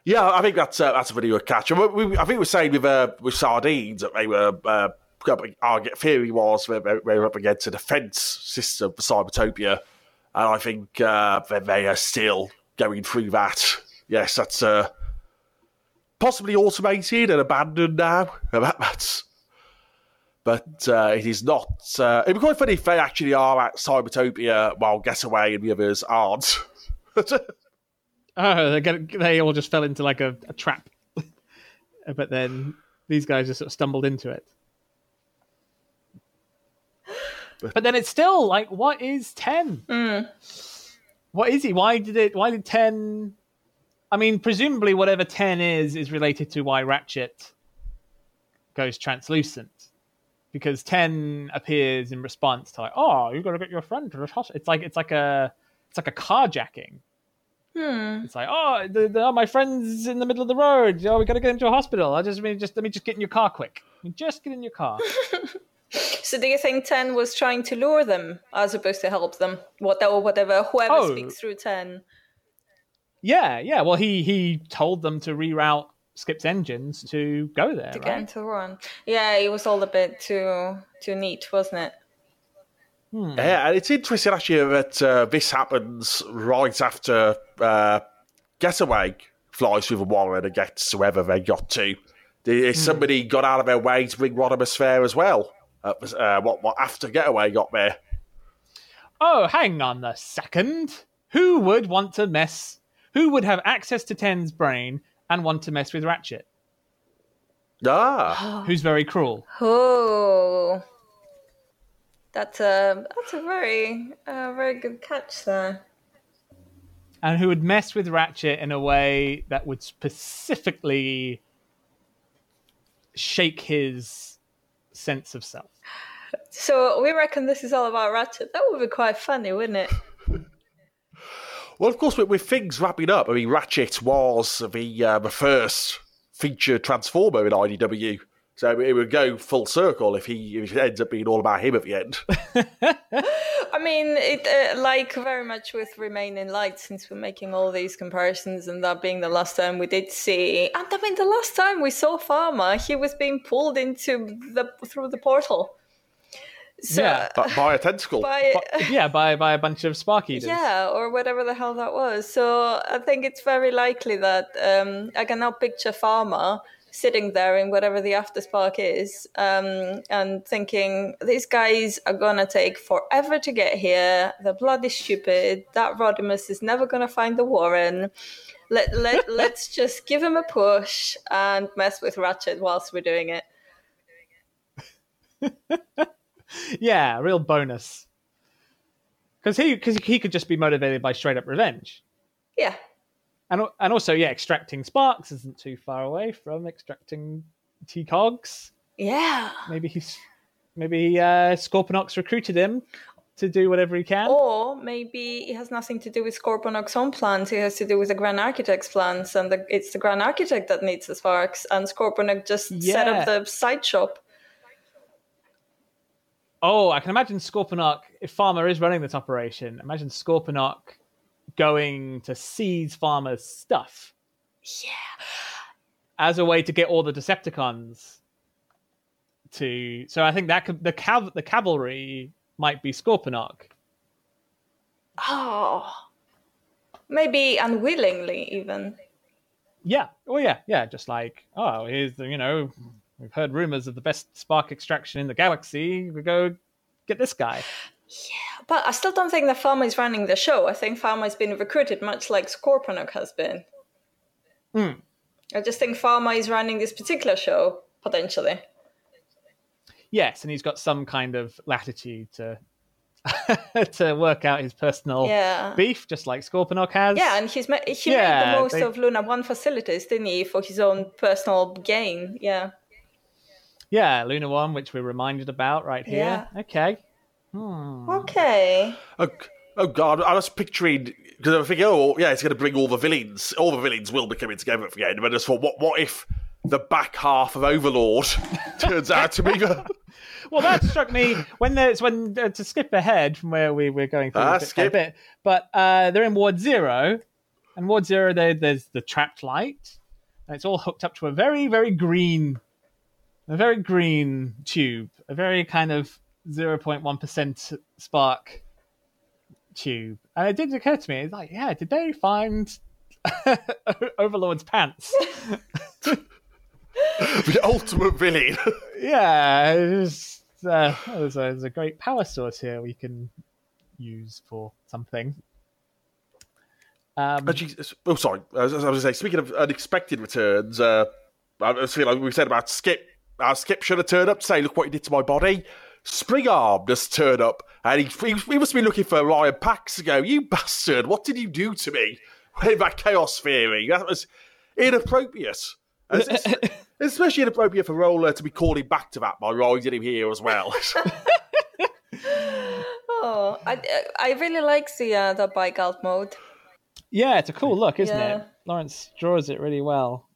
yeah, I think that's uh, that's a pretty good catch. And we, we, I think we were saying with uh, with sardines that they were. Uh, our theory was they were up against a defence system for Cybertopia, and I think uh, they, they are still going through that. Yes, that's uh, possibly automated and abandoned now. That, that's but uh, it is not. Uh, it'd be quite funny if they actually are at Cybertopia while Getaway and the others aren't. Oh, they get, they all just fell into like a, a trap, but then these guys just sort of stumbled into it. But then it's still like, what is ten? Mm. What is he? Why did it? Why did ten? I mean, presumably, whatever ten is is related to why Ratchet goes translucent, because Ten appears in response to like, oh, you've got to get your friend to the hospital. It's like it's like a it's like a carjacking. Hmm. It's like, oh, the, the, oh, my friend's in the middle of the road. Oh, we got to get him to a hospital. I just, let me just let me just get in your car quick. Just get in your car. So do you think Ten was trying to lure them as opposed to help them? What or whatever, whoever Oh. speaks through Ten. yeah, yeah. Well, he he told them to reroute Skip's engines to go there. to right? get into run. Yeah, it was all a bit too too neat, wasn't it? Yeah, and it's interesting actually that uh, this happens right after uh, Getaway flies through the Warren and gets whoever they got to. The- Somebody got out of their way to bring Rodimus there as well. Uh, uh, what, what after Getaway got there? Oh, hang on a second. Who would want to mess? Who would have access to Ten's brain and want to mess with Ratchet? Ah, Who's very cruel? Oh, that's a that's a very uh, very good catch there. and who would mess with Ratchet in a way that would specifically shake his sense of self. So we reckon this is all about Ratchet. That would be quite funny, wouldn't it? well, of course, with, with things wrapping up, I mean, Ratchet was the uh, the first feature Transformer in IDW, so it would go full circle if he if it ends up being all about him at the end. I mean, it uh, like very much with Remain in Light, since we're making all these comparisons, and that being the last time we did see, and I mean, the last time we saw Pharma, he was being pulled into the through the portal. So, Yeah. But by a tentacle. by But- yeah, by by a bunch of Spark Eaters. yeah, or whatever the hell that was. So I think it's very likely that um, I can now picture Pharma sitting there in whatever the after spark is, um, and thinking these guys are gonna take forever to get here. They're bloody stupid. That Rodimus is never gonna find the Warren. Let let let's just give him a push and mess with Ratchet whilst we're doing it. Yeah, real bonus. Because he, cause he could just be motivated by straight up revenge. Yeah. And, and also, yeah, extracting sparks isn't too far away from extracting T-Cogs. Yeah. Maybe he's maybe uh, Scorponok's recruited him to do whatever he can. Or maybe it has nothing to do with Scorponok's own plans. It has to do with the Grand Architect's plans, and the, it's the Grand Architect that needs the sparks, and Scorponok just set up the side shop. Oh, I can imagine Scorponok, if Pharma is running this operation, imagine Scorponok going to seize Pharma's stuff Yeah. as a way to get all the Decepticons to. So I think that could, the cav- the cavalry might be Scorponok. Oh. Maybe unwillingly, even. Yeah. Oh yeah. Yeah. Just like oh, here's the you know we've heard rumors of the best spark extraction in the galaxy. We go get this guy. Yeah, but I still don't think that Pharma is running the show. I think Pharma has been recruited much like Scorponok has been. Hmm. I just think Pharma is running this particular show, potentially. Yes, and he's got some kind of latitude to to work out his personal Yeah. beef, just like Scorponok has. Yeah, and he's ma- he made the most they- of Luna One facilities, didn't he, for his own personal gain? Yeah. yeah, Luna One, which we're reminded about right here. Yeah. Okay. Hmm. Okay. Oh, oh God, I was picturing because I was thinking, oh yeah, it's going to bring all the villains. All the villains will be coming together at the. But I just thought, what, what if the back half of Overlord turns out to be the Well, that struck me when there's when uh, to skip ahead from where we we're going through Ah, a bit, by skip. bit, but uh, they're in Ward Zero, and Ward Zero there, there's the trapped light, and it's all hooked up to a very very green, a very green tube, a very kind of zero point one percent spark tube, and it did occur to me, it's like, yeah, did they find Overlord's pants? the ultimate villain? yeah, it's, uh, there's, a, there's a great power source here we can use for something. Um, she- oh, sorry. As I was going to say, speaking of unexpected returns, uh, I was feeling like we said about Skip. Uh, Skip should have turned up to say, "Look what he did to my body." Spring Arm just turned up, and he, he, he must be looking for Orion Pax to go. You bastard! What did you do to me? With that chaos theory, that was inappropriate. It's, it's, it's especially inappropriate for Roller to be calling back to that by riding him here as well. Oh, I I really like the uh, the bike out mode. Yeah, it's a cool look, isn't Yeah. it? Lawrence draws it really well.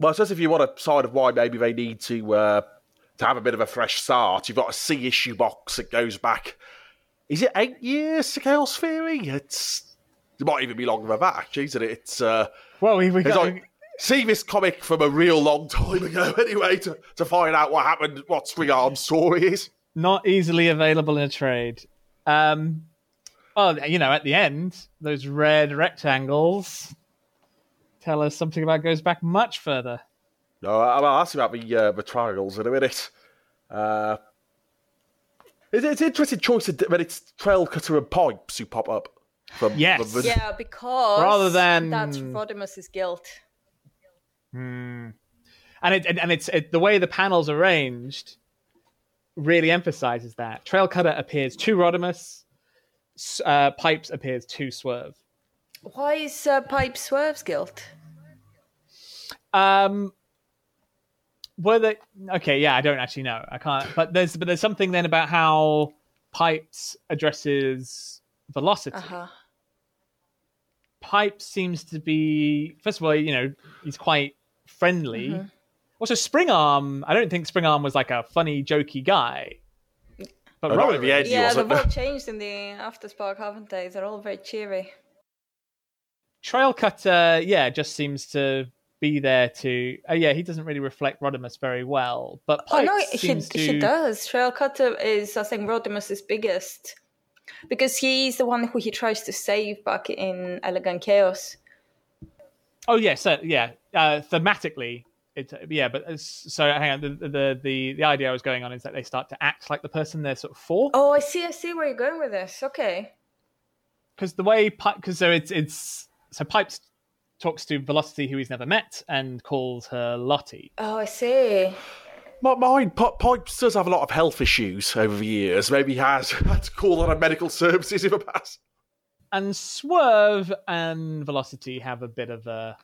well, I suppose if you want a side of why maybe they need to uh, to have a bit of a fresh start, you've got a C issue box that goes back. Is it eight years to Chaos Theory? It's it might even be longer than that, actually, isn't it? It's uh, Well, we, got like see this comic from a real long time ago, anyway, to, to find out what happened, what Spring Arm's story is. not easily available in a trade. Um, well, you know, at the end, those red rectangles tell us something about goes back much further. No, I'll ask you about the uh, the triangles in a minute. Uh, it's, it's an interesting choice of, when it's trail cutter and pipes who pop up. From, Yes. from the- Yeah, because Rather than- that's Rodimus's guilt. and it and, and it's it, the way the panels arranged really emphasizes that trail cutter appears to rodimus uh, pipes appears to swerve Why is uh, Pipe Swerve's guilt? um were they okay yeah i don't actually know i can't but there's but there's something then about how pipes addresses velocity Uh huh. Pipe seems to be first of all, you know, he's quite friendly. Mm-hmm. Also, Spring Arm, I don't think Spring Arm was like a funny, jokey guy. But Oh, not Roller the end. is. Yeah, wasn't. they've all changed in the after spark, haven't they? They're all very cheery. Trail Cutter, yeah, just seems to be there to. Oh yeah, he doesn't really reflect Rodimus very well, but Oh no, he, to. he does. Trail Cutter is, I think, Rodimus's biggest because he's the one who he tries to save back in Elegant Chaos. Oh yeah, so yeah, uh, thematically, it yeah, but so hang on. The, the the the idea I was going on is that they start to act like the person they're sort of for. Oh, I see. I see where you're going with this. Okay. because the way because so it's it's so pipes talks to velocity who he's never met and calls her lottie Oh, I see. My mind, Pi- Pipes does have a lot of health issues over the years. Maybe he has had to call on a medical services in the past. and swerve and velocity have a bit of a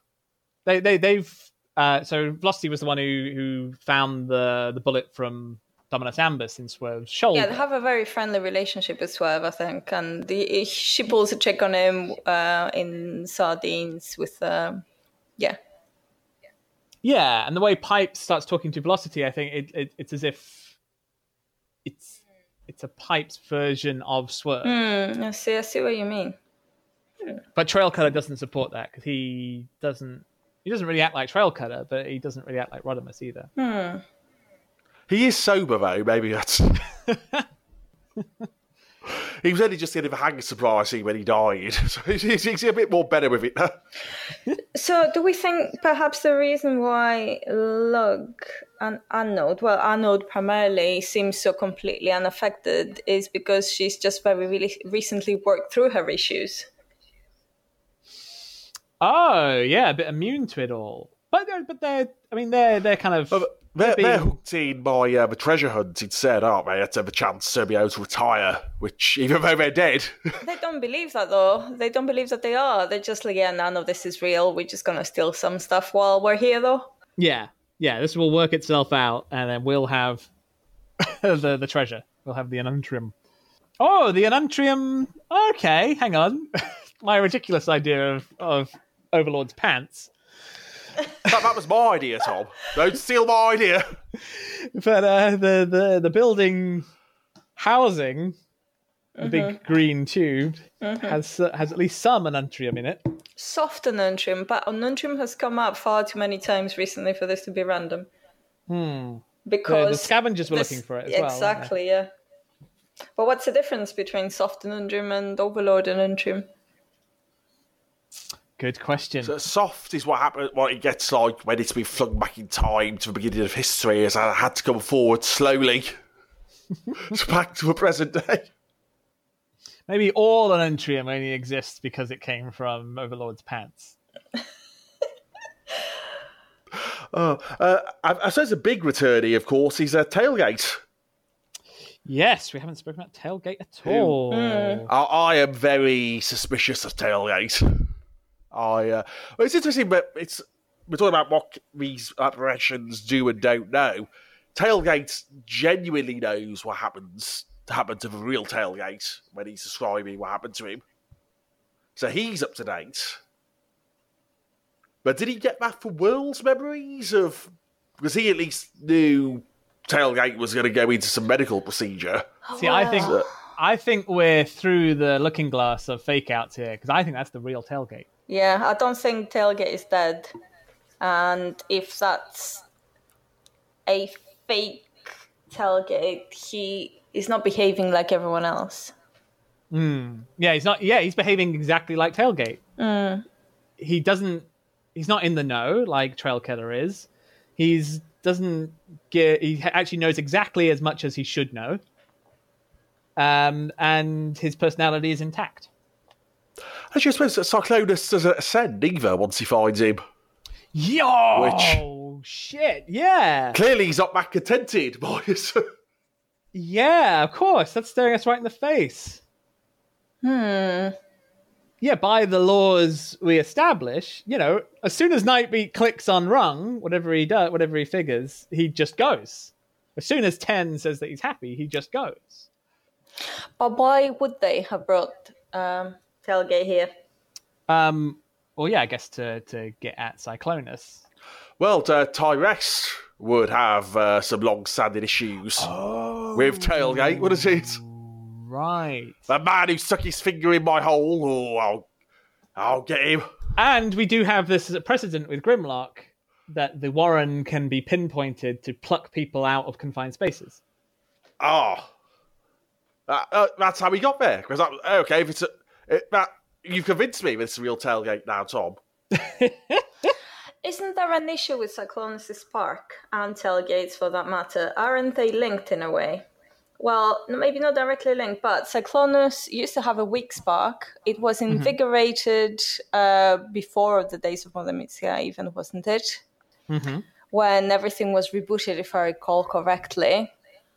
they they they've uh so velocity was the one who who found the the bullet from dominus ambus in swerve's shoulder Yeah, they have a very friendly relationship with Swerve, I think, and the, she pulls a trick on him uh, in Sardines with, um, yeah. yeah and the way pipe starts talking to velocity i think it, it it's as if it's it's a pipe's version of swerve Hmm, I see. I see what you mean. But Trail Cutter doesn't support that because he doesn't. He doesn't really act like Trail Cutter, but he doesn't really act like Rodimus either. He is sober though. Maybe that's. he was only just getting the hang surprising when he died, so he's, he's, he's a bit more better with it. now. So, do we think perhaps the reason why Lug and Anode, well, Anode primarily seems so completely unaffected is because she's just very really recently worked through her issues? Oh yeah, a bit immune to it all. But they're, but they're. I mean, they're they're kind of. But they're, being- they're hooked in by uh, the treasure hunt instead, aren't they? To have a chance to be able to retire, which even though they're dead, They don't believe that though. They don't believe that they are. They're just like, yeah, none of this is real. We're just gonna steal some stuff while we're here though. Yeah, yeah. This will work itself out, and then we'll have the the treasure. We'll have the Anuntrium. Oh, the Anuntrium. Okay, hang on. My ridiculous idea of of Overlord's pants. That, that was my idea, Tom. Don't steal my idea. but uh, the the the building housing, the big green tube, has uh, has at least some anuntrium in it. Soft Anuntrium, but Anuntrium has come up far too many times recently for this to be random. Hmm. Because the scavengers were this- looking for it as well. Exactly, yeah. But what's the difference between soft Anundrium and Overlord Anundrium? Good question. So soft is what happens. What it gets like when it's been flung back in time to the beginning of history, as I had to come forward slowly, back to the present day. Maybe all anuntrium only exists because it came from Overlord's pants. Oh, uh, I, I suppose a big returnee, of course, is a tailgate. Yes, we haven't spoken about tailgate at all. I, I am very suspicious of tailgate. I. Uh, well, it's interesting, but it's we're talking about what these apparitions do and don't know. Tailgate genuinely knows what happens happened to the real Tailgate when he's describing what happened to him. So he's up to date. But did he get that for Whirl's memories of? Because he at least knew Tailgate was going to go into some medical procedure. See, I think I think we're through the looking glass of fake outs here because I think that's the real tailgate. Yeah, I don't think Tailgate is dead. And if that's a fake Tailgate, he is not behaving like everyone else. Yeah, he's not. Yeah, he's behaving exactly like tailgate. He doesn't. He's not in the know like Trail Killer is. He's doesn't get. He actually knows exactly as much as he should know. Um, and his personality is intact. Actually, I suppose that Cyclonus doesn't ascend either once he finds him. Yo, Which- shit, yeah, Clearly, he's not that contented, boys. yeah, of course. That's staring us right in the face. Hmm. yeah, by the laws we establish, you know, as soon as Nightbeat clicks on rung, whatever he does, whatever he figures, he just goes. As soon as Ten says that he's happy, he just goes. But why would they have brought um, Tailgate here? Um, well, yeah, I guess to to get at Cyclonus. well, uh, Tyrest would have uh, some long-standing issues with Tailgate. What is it? Right. The man who stuck his finger in my hole. Oh, I'll, I'll get him. And we do have this as a precedent with Grimlock that the Warren can be pinpointed to pluck people out of confined spaces. Oh, uh, uh, that's how we got there. Because okay, if it's a, it, that you've convinced me it's a real tailgate now, Tom. Isn't there an issue with Cyclonus' spark and Tailgates for that matter? Aren't they linked in a way? Well, maybe not directly linked, but Cyclonus used to have a weak spark. It was invigorated uh, before the days of Modern Mythia, even, wasn't it? Mm-hmm. When everything was rebooted, if I recall correctly.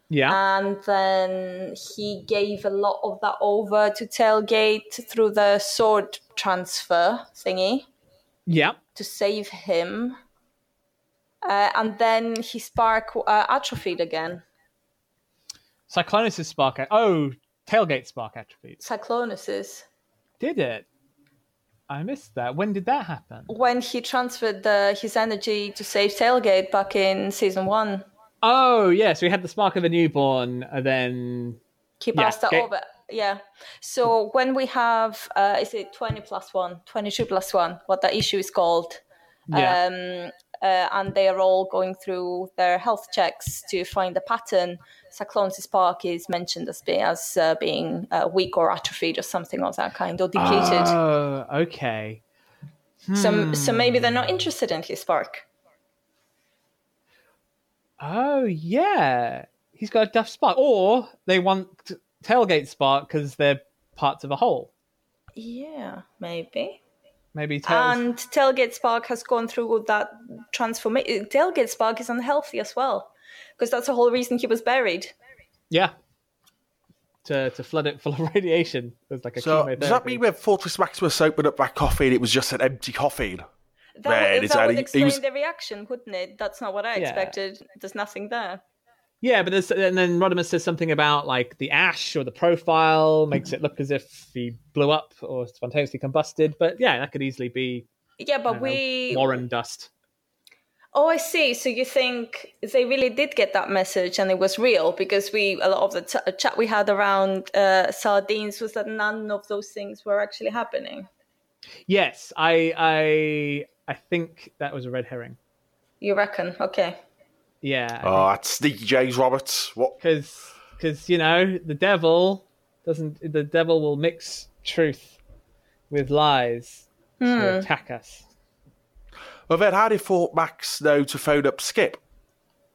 Yeah. And then he gave a lot of that over to Tailgate through the sword transfer thingy yeah. to save him. Uh, and then his spark uh, atrophied again. Cyclonus' spark. Oh, tailgate spark attribute. Cyclonus's. Did it? I missed that. When did that happen? When he transferred the, his energy to save Tailgate back in season one, Oh, yeah. So we had the spark of a newborn, and then keep Yeah, that okay. over. Yeah. So when we have, uh, is it 20 plus 1, 22 plus 1, what that issue is called? yeah, um, uh, and they are all going through their health checks to find a pattern. Cyclonus' Spark is mentioned as being as uh, being uh, weak or atrophied or something of that kind, or depleted. Oh, okay. so, so maybe they're not interested in his spark. Oh, yeah. He's got a duff spark, or they want tailgate spark because they're parts of a whole. Yeah, maybe. Maybe tails. And Tailgate Spark has gone through that transformation. Tailgate Spark is unhealthy as well, because that's the whole reason he was buried. yeah. To to flood it full of radiation. It was like a So does that mean when Fortress Maximus opened up that coffin, it was just an empty coffin? That, Man, would, it's that would only- explain was- the reaction, wouldn't it? That's not what I Yeah. expected. There's nothing there. Yeah, but there's, and then Rodimus says something about like the ash or the profile makes it look as if he blew up or spontaneously combusted. But yeah, that could easily be Yeah, but don't know, we. Warren dust. Oh, I see. So you think they really did get that message and it was real because we a lot of the t- chat we had around uh, sardines was that none of those things were actually happening. Yes, I I I think that was a red herring. You reckon? Okay. Yeah, Oh, that's sneaky James Roberts. What? because because you know the devil doesn't the devil will mix truth with lies to hmm. attack us. Well, then how did Fort Max know to phone up Skip?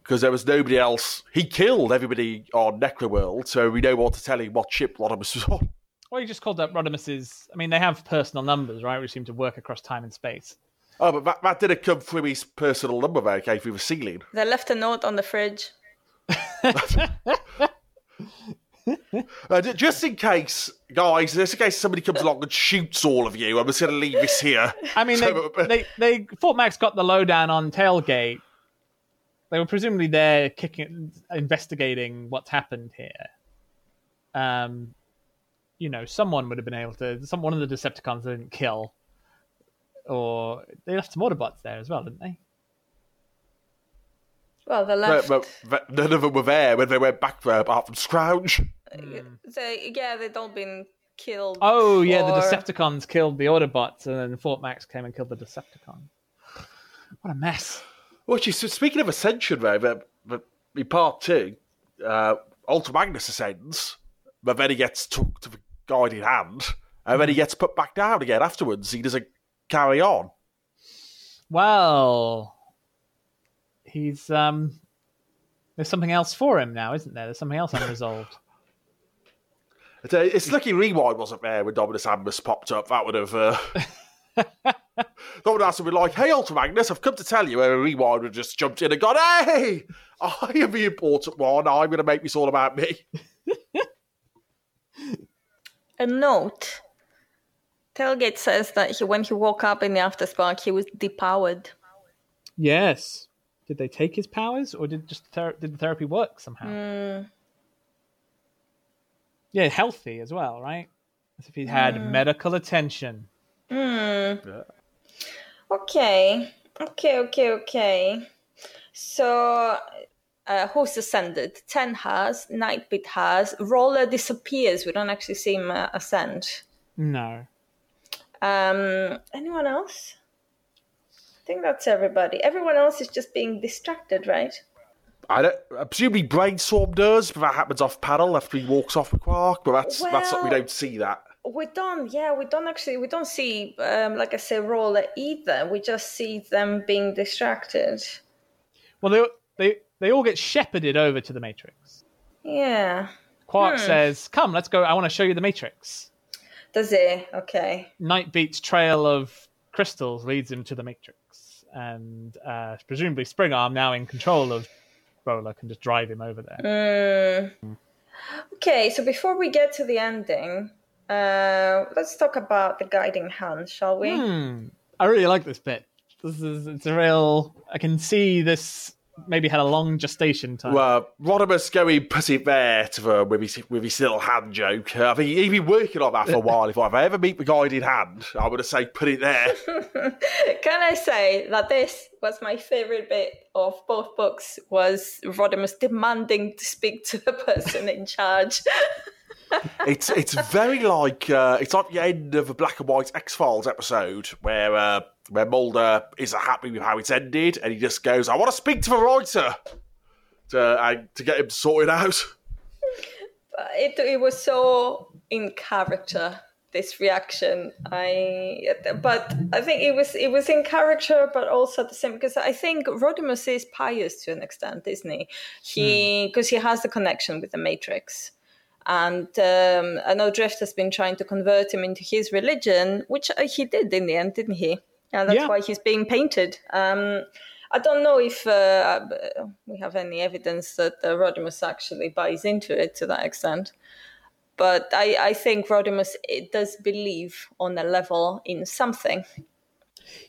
Because there was nobody else. He killed everybody on Necroworld, so we know what to tell him what ship Rodimus was on. Well, you just called up Rodimus's. I mean, they have personal numbers, right, which seem to work across time and space. Oh, but that, that didn't come through his personal number, though. It came through the ceiling. They left a note on the fridge. Uh, just in case, guys, just in case somebody comes along and shoots all of you, I'm just going to leave this here. I mean, they, So- they, they Fort Max got the lowdown on Tailgate. They were presumably there, kicking, investigating what's happened here. Um, you know, someone would have been able to. Some one of the Decepticons they didn't kill, or they left some Autobots there as well, didn't they? Well, the But, left. but, but none of them were there when they went back there, apart from Scrouge. They, yeah, they'd all been killed. Oh yeah, the Decepticons killed the Autobots, and then Fort Max came and killed the Decepticon. What a mess! Well, she's speaking of Ascension, though, but, but in part two, uh, Ultra Magnus ascends, but then he gets took to the guiding hand, and then he gets put back down again afterwards. He doesn't carry on. Well, he's um. There's something else for him now, isn't there? There's something else unresolved. It's, uh, it's lucky Rewind wasn't there when Dominus Ambus popped up. That would have. Uh... Dominus would be like, hey, Ultra Magnus, I've come to tell you. And Rewind would just jumped in and gone, hey, I am the important one. I'm going to make this all about me. A note. Tailgate says that he, when he woke up in the afterspark, he was depowered. yes. Did they take his powers, or did just ther- did the therapy work somehow? Yeah, healthy as well, right? As if he had medical attention. Okay, okay, okay, okay. So, uh, who's ascended? Ten has, Nightbeat has, Roller disappears. We don't actually see him uh, ascend. No. Um, anyone else? I think that's everybody. Everyone else is just being distracted, right? I don't. I presume he brainstorm does, but that happens off panel after he walks off with Quark. But that's that's we don't see that. We don't, yeah, we don't actually, we don't see, um, like I say, Roller either. We just see them being distracted. Well, they they they all get shepherded over to the Matrix. Yeah. Quark says, "Come, let's go. I want to show you the Matrix." Does it? Okay. Nightbeat's trail of crystals leads him to the Matrix, and uh, presumably Springarm, now in control of Roller, can just drive him over there. Okay, so before we get to the ending, uh, let's talk about the guiding hand, shall we? Hmm. I really like this bit. This is it's a real. I can see this maybe had a long gestation time. Well, Rodimus going pussy bear to the, with, his, with his little hand joke. Uh, I think he'd been working on that for a while. If I ever meet the guided hand, I would have say put it there. Can I say that this was my favorite bit of both books was Rodimus demanding to speak to the person in charge. it's it's very like uh, it's like the end of a black and white X Files episode where uh, where Mulder isn't happy with how it's ended, and he just goes, "I want to speak to the writer to uh, to get him sorted out." But it, it was so in character this reaction. I but i think it was it was in character but also at the same because i think rodimus is pious to an extent isn't he? He because he has the connection with the matrix and um, i know drift has been trying to convert him into his religion which uh, he did in the end didn't he and that's Yeah. why he's being painted um, I don't know if uh, we have any evidence that uh, Rodimus actually buys into it to that extent. But I, I think Rodimus it does believe on a level in something.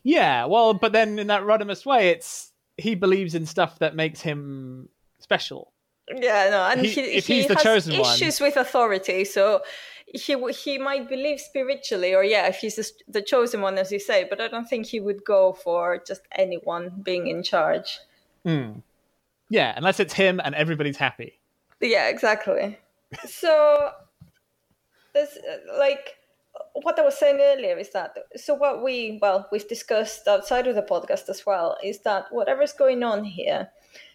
yeah, well, but then in that Rodimus way, it's he believes in stuff that makes him special. Yeah, no, and He- he, he has chosen one- issues with authority, so he he might believe spiritually, or yeah, if he's the, the chosen one, as you say. But I don't think he would go for just anyone being in charge. Yeah, unless it's him and everybody's happy. Yeah, exactly. so there's uh, like what I was saying earlier is that so what we well we've discussed outside of the podcast as well is that whatever's going on here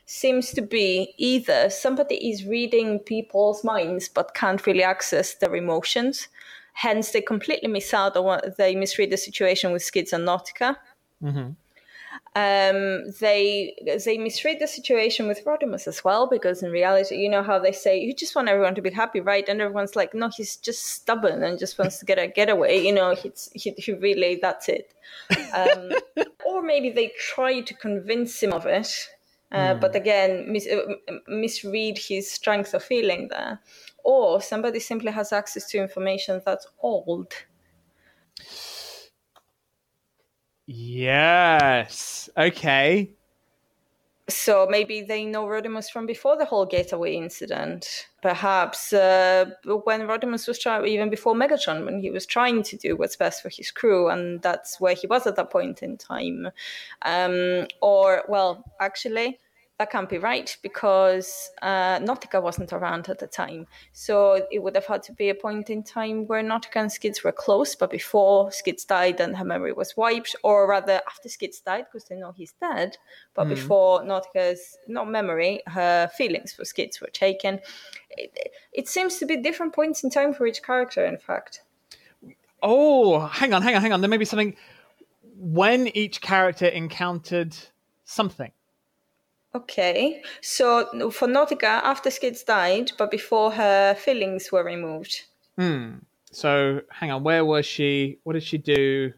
seems to be either somebody is reading people's minds but can't really access their emotions hence they completely miss out on what they misread the situation with skids and nautica um, they they misread the situation with Rodimus as well because in reality, you know how they say you just want everyone to be happy, right? And everyone's like, no, he's just stubborn and just wants to get a getaway. You know, he's he, he really that's it. Um, or maybe they try to convince him of it, Uh, But again, mis- uh, misread his strength of feeling there. Or somebody simply has access to information that's old. Yes. Okay. So maybe they know Rodimus from before the whole Getaway incident. Perhaps uh, when Rodimus was trying, even before Megatron, when he was trying to do what's best for his crew, and that's where he was at that point in time. Um, or, well, actually, that can't be right because uh, Nautica wasn't around at the time. So it would have had to be a point in time where Nautica and Skids were close, but before Skids died and her memory was wiped, or rather after Skids died because they know he's dead, but before Nautica's, not memory, her feelings for Skids were taken. It, it seems to be different points in time for each character, in fact. Oh, hang on, hang on, hang on. There may be something when each character encountered something. Okay, so for Nautica, after Skids died, but before her fillings were removed. Hmm. So, hang on, where was she? What did she do?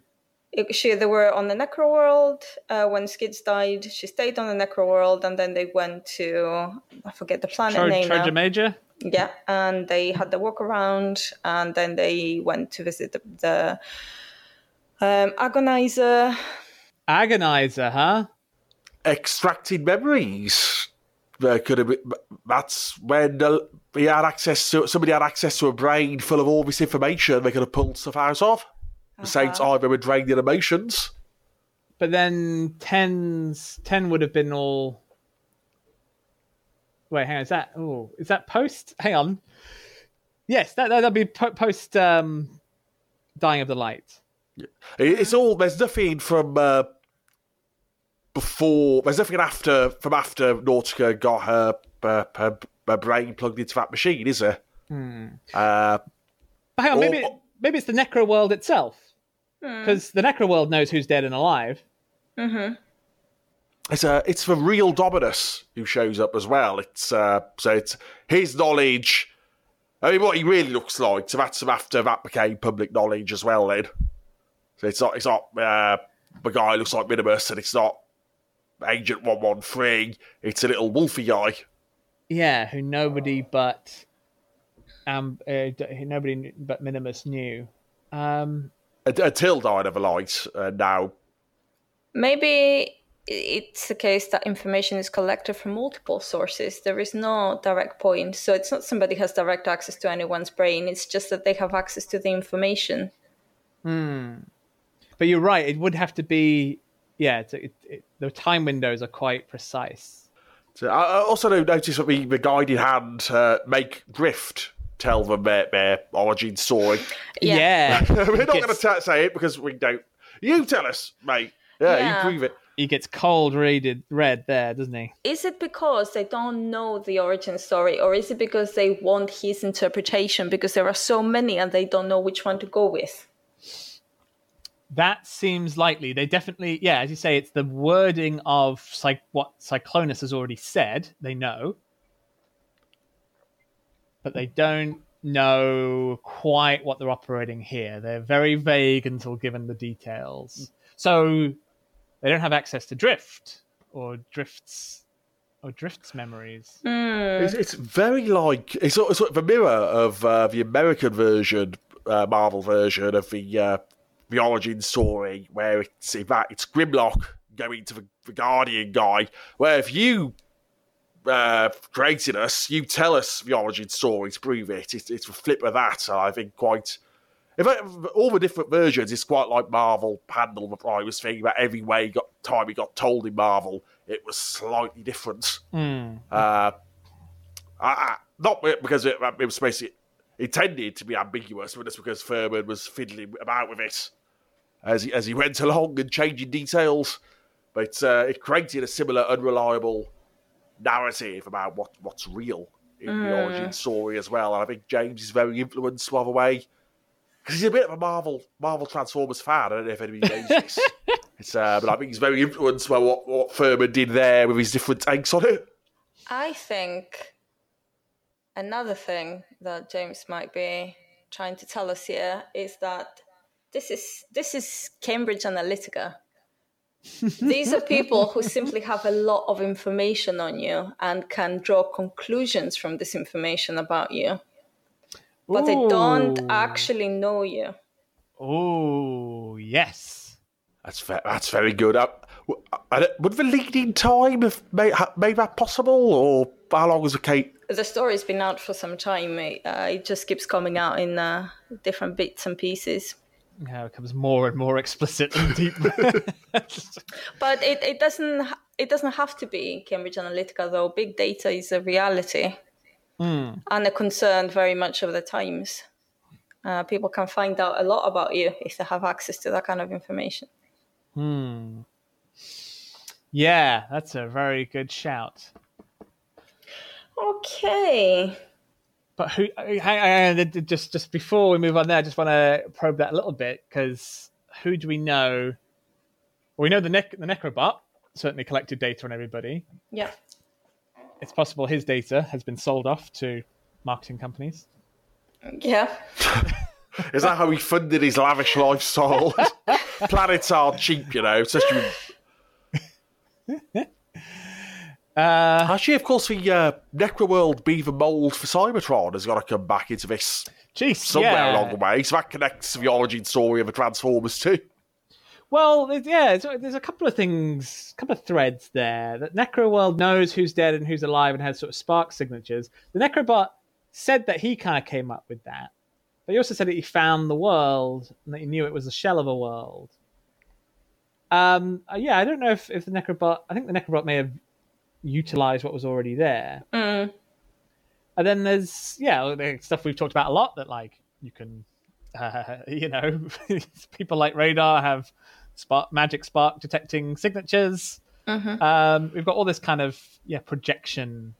She they were on the Necro World uh, when Skids died. She stayed on the Necro World, and then they went to I forget the planet Tro- name. Troja Major? Yeah, and they had the walk around, and then they went to visit the, the um, Agonizer. Agonizer, huh? Extracting memories. There could have been, that's when uh, he had access to somebody had access to a brain full of all this information they could have pulled stuff out of. At the same time, they were drained in emotions. But then Ten's Ten would have been all. Wait, hang on. Is that. Oh, is that post? Hang on. Yes, that, that'll be po- post um, Dying of the Light. It- It's all there's nothing from uh, before. There's nothing after from after Nautica got her her, her, her brain plugged into that machine, is there? Uh, But hang on, maybe, Or- maybe it's the Necro World itself. Because the Necro World knows who's dead and alive. it's a it's the real Dominus who shows up as well. It's uh, so it's his knowledge. I mean, what he really looks like. So that's after that became public knowledge as well. Then, so it's not it's not uh, the guy who looks like Minimus, and it's not Agent One One Three. It's a little wolfy guy. Yeah, who nobody but um uh, nobody but Minimus knew. Um, Unt- Until Died of a Light, uh, now Maybe it's the case that information is collected from multiple sources. There is no direct point, so it's not somebody has direct access to anyone's brain. It's just that they have access to the information. Hmm. but you're right; it would have to be. Yeah, it's, it, it, the time windows are quite precise. So I I also noticed that the, the guiding hand uh, make Drift tell them their, their origin story. Yeah, We're not going to say it because we don't. You tell us, mate. Yeah, Yeah. you prove it. he gets cold readed red there, doesn't he? Is it because they don't know the origin story, or is it because they want his interpretation because there are so many and they don't know which one to go with? That seems likely. They definitely, yeah, as you say, it's the wording of psych- what Cyclonus has already said. They know, but they don't know quite what they're operating here. They're very vague until given the details. So they don't have access to Drift or Drift's or Drift's memories. It's, it's very like it's sort of, sort of a mirror of uh, the American version, uh, Marvel version of the uh, the origin story, where it's in fact it's Grimlock going to the, the Guardian guy. Where if you uh, created us, you tell us the origin story to prove it. It's, it's a flip of that. I think quite. In fact, all the different versions, it's quite like Marvel handled the Primus thing. That every way got time he got told in Marvel, it was slightly different. Uh, I, I, not because it, it was basically intended to be ambiguous, but just because Furman was fiddling about with it as he, as he went along and changing details. But uh, it created a similar unreliable narrative about what, what's real in the origin story as well. And I think James is very influenced by the way because he's a bit of a Marvel Marvel Transformers fan. I don't know if anybody knows this. It's, uh, but I think he's very influenced by what, what Furman did there with his different takes on it. I think another thing that James might be trying to tell us here is that this is this is Cambridge Analytica. These are people who simply have a lot of information on you and can draw conclusions from this information about you, but they don't actually know you. Oh, yes. That's ve- that's very good. Uh, w- I don't- would the lead-in time have made, ha- made that possible, or how long was the cake? The story's been out for some time. It, uh, it just keeps coming out in uh, different bits and pieces. Yeah, it becomes more and more explicit and deep. But it, it doesn't it doesn't have to be Cambridge Analytica though. Big data is a reality and a concern very much of the times. Uh, people can find out a lot about you if they have access to that kind of information. hmm. Yeah, that's a very good shout. Okay. But who? Hang, hang on, just just before we move on, there, I just want to probe that a little bit because who do we know? Well, we know the nec- the Necrobot certainly collected data on everybody. Yeah. It's possible his data has been sold off to marketing companies. Yeah. Is that how he funded his lavish lifestyle? Planets are cheap, you know. Especially Uh, actually, of course, the uh, Necroworld Beaver mold for Cybertron has got to come back into this jeez, somewhere yeah. along the way. So that connects to the origin story of the Transformers too. Well, yeah, there's, there's a couple of things, a couple of threads there. That Necroworld knows who's dead and who's alive and has sort of spark signatures. The Necrobot said that he kind of came up with that, but he also said that he found the world and that he knew it was a shell of a world. Um, uh, yeah, I don't know if, if the Necrobot. I think the Necrobot may have utilized what was already there. Mm. And then there's yeah, the stuff we've talked about a lot that like you can, uh, you know, people like Radar have spark magic spark detecting signatures. Mhm. Um, we've got all this kind of yeah projection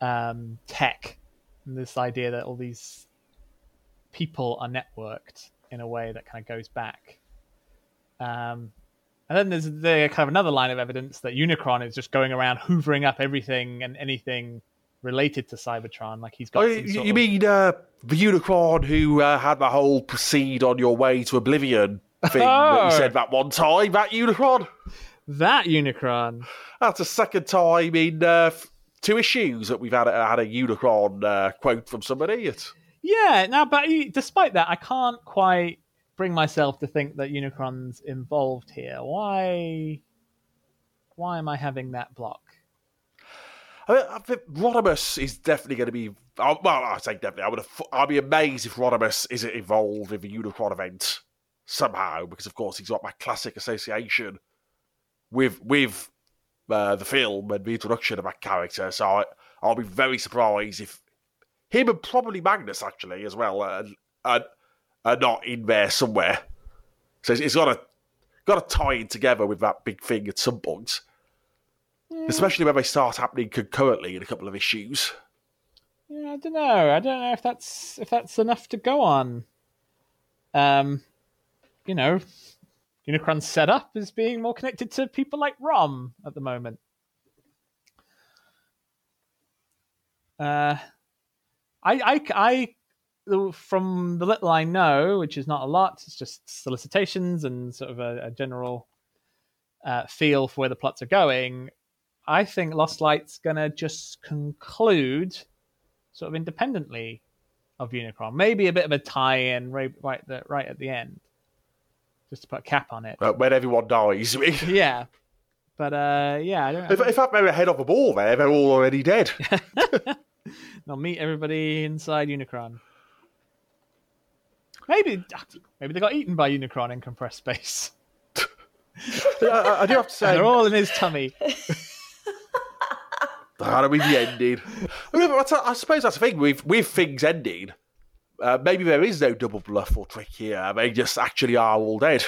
um, tech, and this idea that all these people are networked in a way that kind of goes back. Um, and then there's the kind of another line of evidence that Unicron is just going around hoovering up everything and anything related to Cybertron. Like he's got. Oh, you you of- mean uh, the Unicron who uh, had the whole proceed on your way to oblivion thing that Oh. you said that one time? That Unicron? that Unicron? That's the second time in uh, two issues that we've had a, had a Unicron uh, quote from somebody. It's, Yeah. Now, but despite that, I can't quite bring myself to think that Unicron's involved here. Why? Why am I having that block? I, mean, I think Rodimus is definitely going to be. oh, Well, I say definitely. I would have. I'd be amazed if Rodimus isn't involved in the Unicron event somehow, because of course he's got my classic association with with uh, the film and the introduction of that character. So I, I'll be very surprised if him and probably Magnus actually as well are, are, are not in there somewhere. So it's, it's got to got to tie in together with that big thing at some point. Especially when they start happening concurrently in a couple of issues. Yeah, I don't know. I don't know if that's if that's enough to go on. Um, you know, Unicron's set up as being more connected to people like Rom at the moment. Uh, I, I, I, from the little I know, which is not a lot, it's just solicitations and sort of a, a general uh, feel for where the plots are going. I think Lost Light's gonna just conclude sort of independently of Unicron. Maybe a bit of a tie-in right, right, the, right at the end, just to put a cap on it. Uh, when everyone dies. Yeah, but uh, yeah, I don't. If I don't in fact, they're ahead of the ball there, they're all already dead. They'll meet everybody inside Unicron. Maybe, maybe they got eaten by Unicron in compressed space. I, I- I do have to say, They're all in his tummy. that'll be the ending. I, mean, that's- I suppose that's the thing with, with things ending. Uh, maybe there is no double bluff or trick here. They just actually are all dead.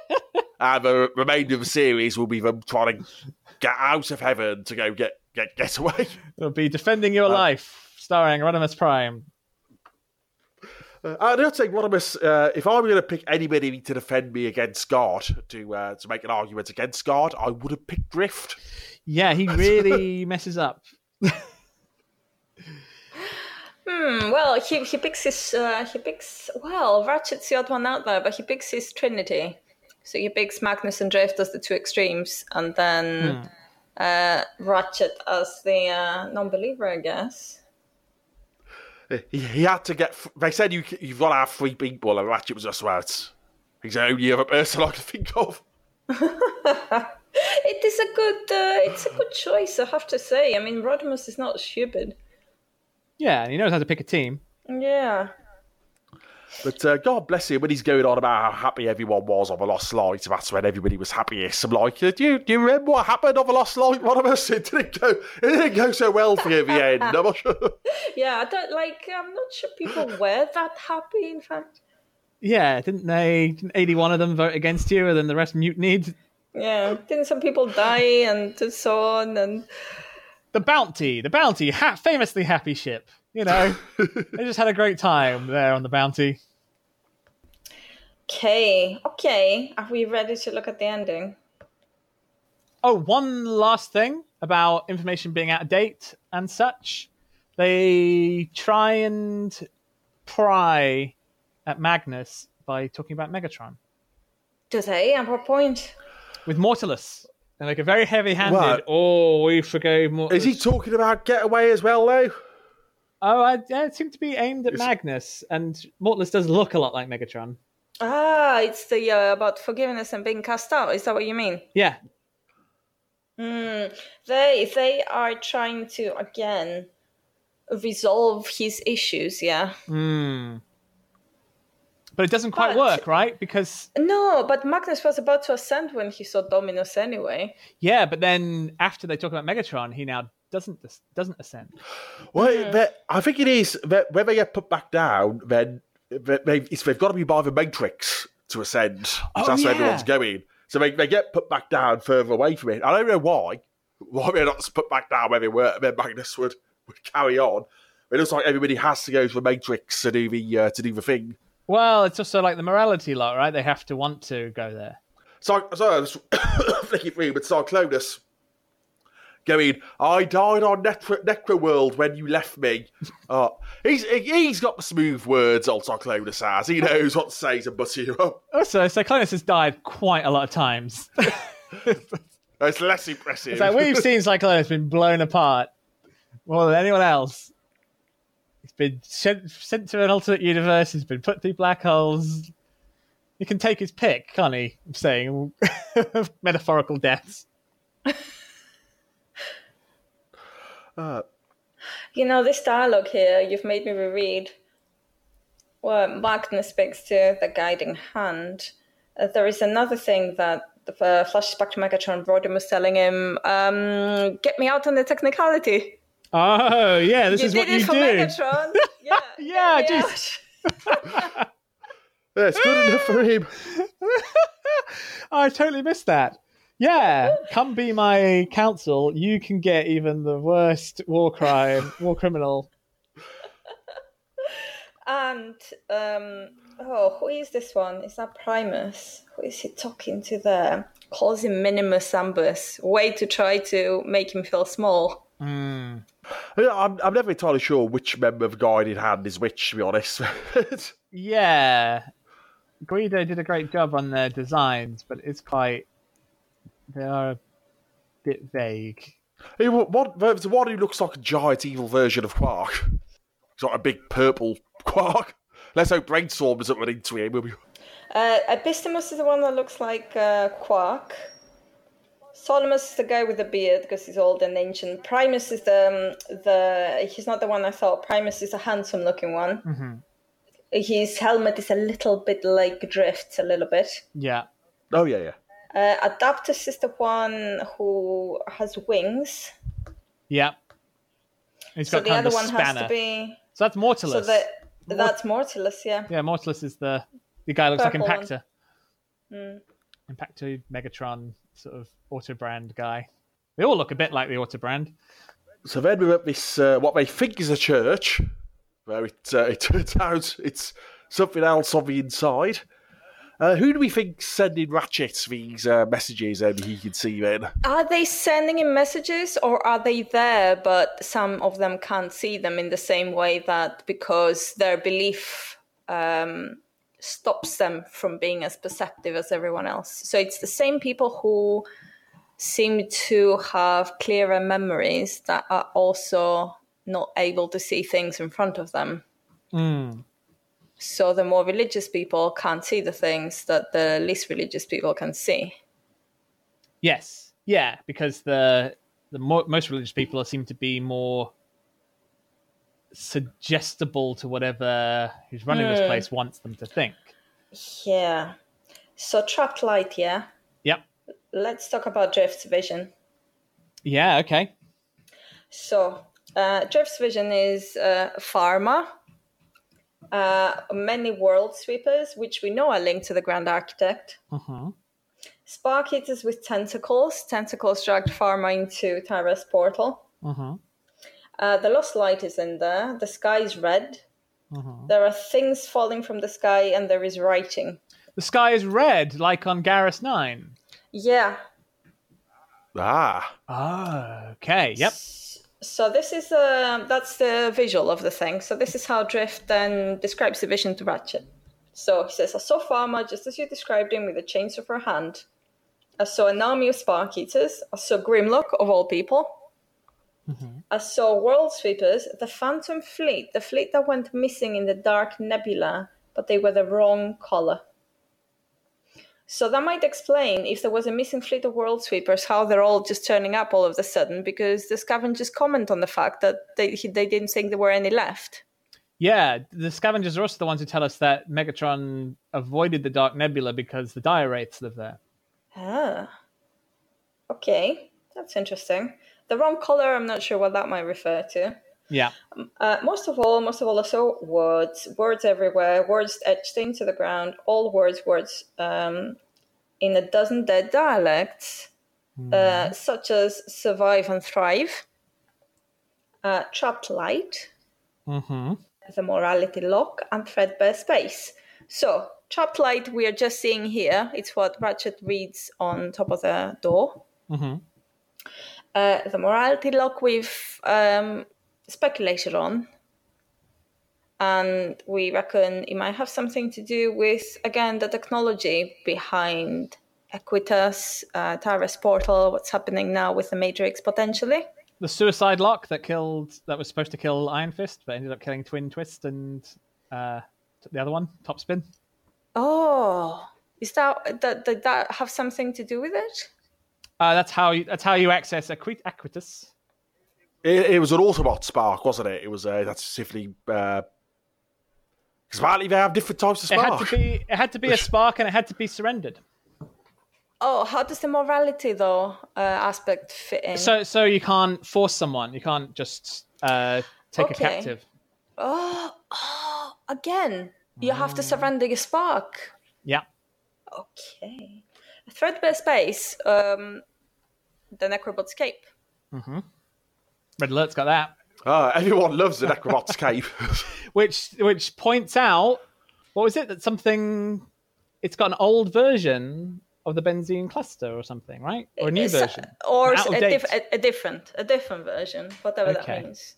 and the remainder of the series will be them trying to get out of heaven to go get get get away. It'll be defending your life, starring Rodimus Prime. Uh, I don't think Rodimus, uh, if I were going to pick anybody to defend me against Guard, to uh, to make an argument against Guard, I would have picked Drift. Yeah, he really messes up. Hmm, well, he, he picks his uh, he picks well Ratchet's the odd one out there, but he picks his Trinity. So he picks Magnus and Drift as the two extremes, and then uh, Ratchet as the uh, non-believer, I guess. He, he had to get. They said you you've got to have three people, and Ratchet was just about. He's the only other person I can think of. It is a good, uh, it's a good choice, I have to say. I mean, Rodimus is not stupid. Yeah, and he knows how to pick a team. Yeah. But uh, God bless him when he's going on about how happy everyone was on the Lost Light. That's when everybody was happiest. I'm like, do you, do you remember what happened on the Lost Light? One of us, it didn't go, it didn't go so well for you in the end. I'm not sure. Yeah, I don't like, I'm not sure people were that happy, in fact. Yeah, didn't they? Didn't 81 of them vote against you, and then the rest mutinied? Yeah, didn't some people die and so on? And The Bounty, the Bounty, ha- famously happy ship. You know, they just had a great time there on the Bounty. okay, okay. Are we ready to look at the ending? Oh, one last thing about information being out of date and such. They try and pry at Magnus by talking about Megatron Do they? At what point? with Mortalus. They're like a very heavy-handed. What? Oh, we forgave Mortalus. Is he talking about Getaway as well, though? Oh, I, yeah, it seemed to be aimed at Magnus, and Mortalus does look a lot like Megatron. Ah, it's the uh, about forgiveness and being cast out. Is that what you mean? Yeah, Mm, they they are trying to again resolve his issues. Yeah. Mm. But it doesn't quite But- work, right? Because No, but Magnus was about to ascend when he saw Dominus anyway. yeah, but then after they talk about Megatron, he now doesn't doesn't ascend. Well, they- I think it is that when they get put back down, then they, they, it's, they've got to be by the Matrix to ascend. Oh, that's where yeah. everyone's going. So they, they get put back down further away from it. I don't know why. Why they're not put back down where they were, and then Magnus would, would carry on. It looks like everybody has to go to the Matrix to do the uh, to do the thing. Well, it's also like the morality lot, right? They have to want to go there. So, so I was flicking through with Cyclonus going, I died on Necro, Necro World when you left me. Uh, he's he's got the smooth words, old Cyclonus has. He knows what to say to butter you up. Also, Cyclonus has died quite a lot of times. It's less impressive. it's like we've seen Cyclonus been blown apart more than anyone else. He's been sent, sent to an alternate universe. He's been put through black holes. He can take his pick, can't he? I'm saying metaphorical deaths. Uh, You know, this dialogue here, you've made me reread where Wagner speaks to the guiding hand. Uh, there is another thing that the uh, flashes back to Megatron. Rodimus was telling him, um, "Get me out on the technicality." Oh, yeah, this you is what you for do. Megatron. Yeah, Yeah, yeah, good enough for him. I totally missed that. Yeah, come be my counsel. You can get even the worst war crime, war criminal. And um, oh, who is this one? Is that Primus? Who is he talking to there? Calls him Minimus Ambus. Way to try to make him feel small. Yeah, I'm, I'm never entirely sure which member of Guiding Hand is which, to be honest. Yeah, Guido did a great job on their designs, but it's quite they are a bit vague. Hey, what, what, there's one who looks like a giant evil version of Quark. He's like a big purple Quark. Let's hope Brainstorm doesn't run into him. We'll be- Uh, Epistemus is the one that looks like uh, Quark. Solomus is the guy with the beard because he's old and ancient. Primus is the um, the he's not the one I thought. Primus is a handsome looking one. His helmet is a little bit like Drift's a little bit. Yeah, Oh, yeah, yeah. Uh, Adaptus is the one who has wings. yeah. He's So got the kind other of a one spanner. has to be. So that's Mortalus. So that that's Mortalus, yeah. Yeah, Mortalus is the the guy looks Purple like one. Impactor. Impactor, Megatron, sort of Autobrand guy. They all look a bit like the Autobrand. So then we're at this, uh, what they think is a church, where it, uh, it turns out it's something else on the inside. Uh, who do we think sending Ratchet these uh, messages and he can see then? Are they sending him messages or are they there, but some of them can't see them in the same way that because their belief um, stops them from being as perceptive as everyone else. So it's the same people who seem to have clearer memories that are also not able to see things in front of them. Mm. So the more religious people can't see the things that the least religious people can see. Yes, yeah, because the the mo- most religious people seem to be more suggestible to whatever who's running this place wants them to think. Yeah. So trapped light, yeah. Yep. Let's talk about Drift's vision. Yeah. Okay. So uh, Drift's vision is uh, Pharma, uh, many world sweepers, which we know are linked to the Grand Architect. Uh-huh. Spark eaters with tentacles. Tentacles dragged Pharma into Tyrest's portal. Uh-huh. Uh, the lost light is in there. The sky is red. Uh-huh. There are things falling from the sky, and there is writing. The sky is red, like on Garrus Nine. Yeah. Ah. Oh, okay. Yep. So this is uh, that's the visual of the thing. So this is how Drift then describes the vision to Ratchet. So he says, "I saw Pharma just as you described him with a chainsaw for a hand. I saw an army of spark eaters. I saw Grimlock of all people. I saw World Sweepers, the Phantom Fleet, the fleet that went missing in the Dark Nebula, but they were the wrong color." So that might explain if there was a missing fleet of world sweepers, how they're all just turning up all of a sudden, because the scavengers comment on the fact that they they didn't think there were any left. Yeah, the scavengers are also the ones who tell us that Megatron avoided the Dark Nebula because the dire wraiths live there. Ah, okay, that's interesting. The wrong color, I'm not sure what that might refer to. Yeah. Uh, most of all, most of all, I saw words, words everywhere, words etched into the ground, all words, words um, in a dozen dead dialects, uh, such as survive and thrive, uh, trapped light, Mm-hmm. the morality lock, and threadbare space. So, trapped light, we are just seeing here. It's what Ratchet reads on top of the door. Mm-hmm. Uh, the morality lock we've um, speculated on, and we reckon it might have something to do with again the technology behind Equitas, uh, Tyrest Portal, what's happening now with the Matrix potentially. The suicide lock that killed that was supposed to kill Ironfist, but ended up killing Twin Twist and uh, the other one, Topspin. Oh, is that that did that have something to do with it? Uh, that's how you, that's how you access Equi- Equitas. It, it was an Autobot spark, wasn't it? It was uh, that's specifically because apparently they have different types of It spark. had to be it had to be a spark and it had to be surrendered. Oh, how does the morality though uh, aspect fit in? So so you can't force someone. You can't just uh, take a captive. oh, oh, again, you have to surrender your spark. Yeah. Okay. Threadbare space. Um, the Necrobot's cape. Red Alert's got that. Ah, everyone loves a Necrobot's cape. Which which points out what was it that something it's got an old version of the benzene cluster or something, right? Or a new It's, uh, version. or Out a, diff- a, a different, a different version, whatever Okay. that means.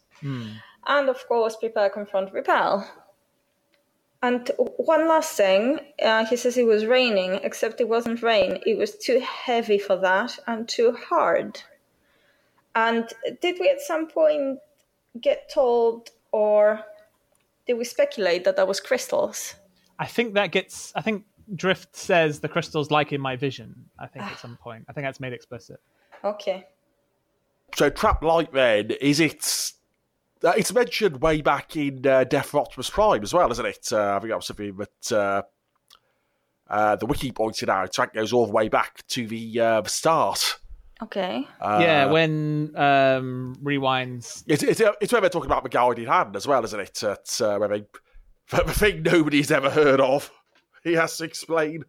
And of course, prepare, confront, repel. And one last thing, uh, he says it was raining, except it wasn't rain. It was too heavy for that and too hard. And did we at some point get told, or did we speculate that that was crystals? I think that gets I think Drift says the crystals like in my vision, I think at some point. I think that's made explicit. Okay. so trap light then is it? Uh, it's mentioned way back in uh, Death for Optimus Prime as well, isn't it? Uh, I think that was something that uh, uh, the wiki pointed out. That goes all the way back to the uh, the start. Okay. yeah, when um rewinds It's, it's, it's where they're talking about the guided hand as well, isn't it? It's uh, where they, the thing nobody's ever heard of. He has to explain.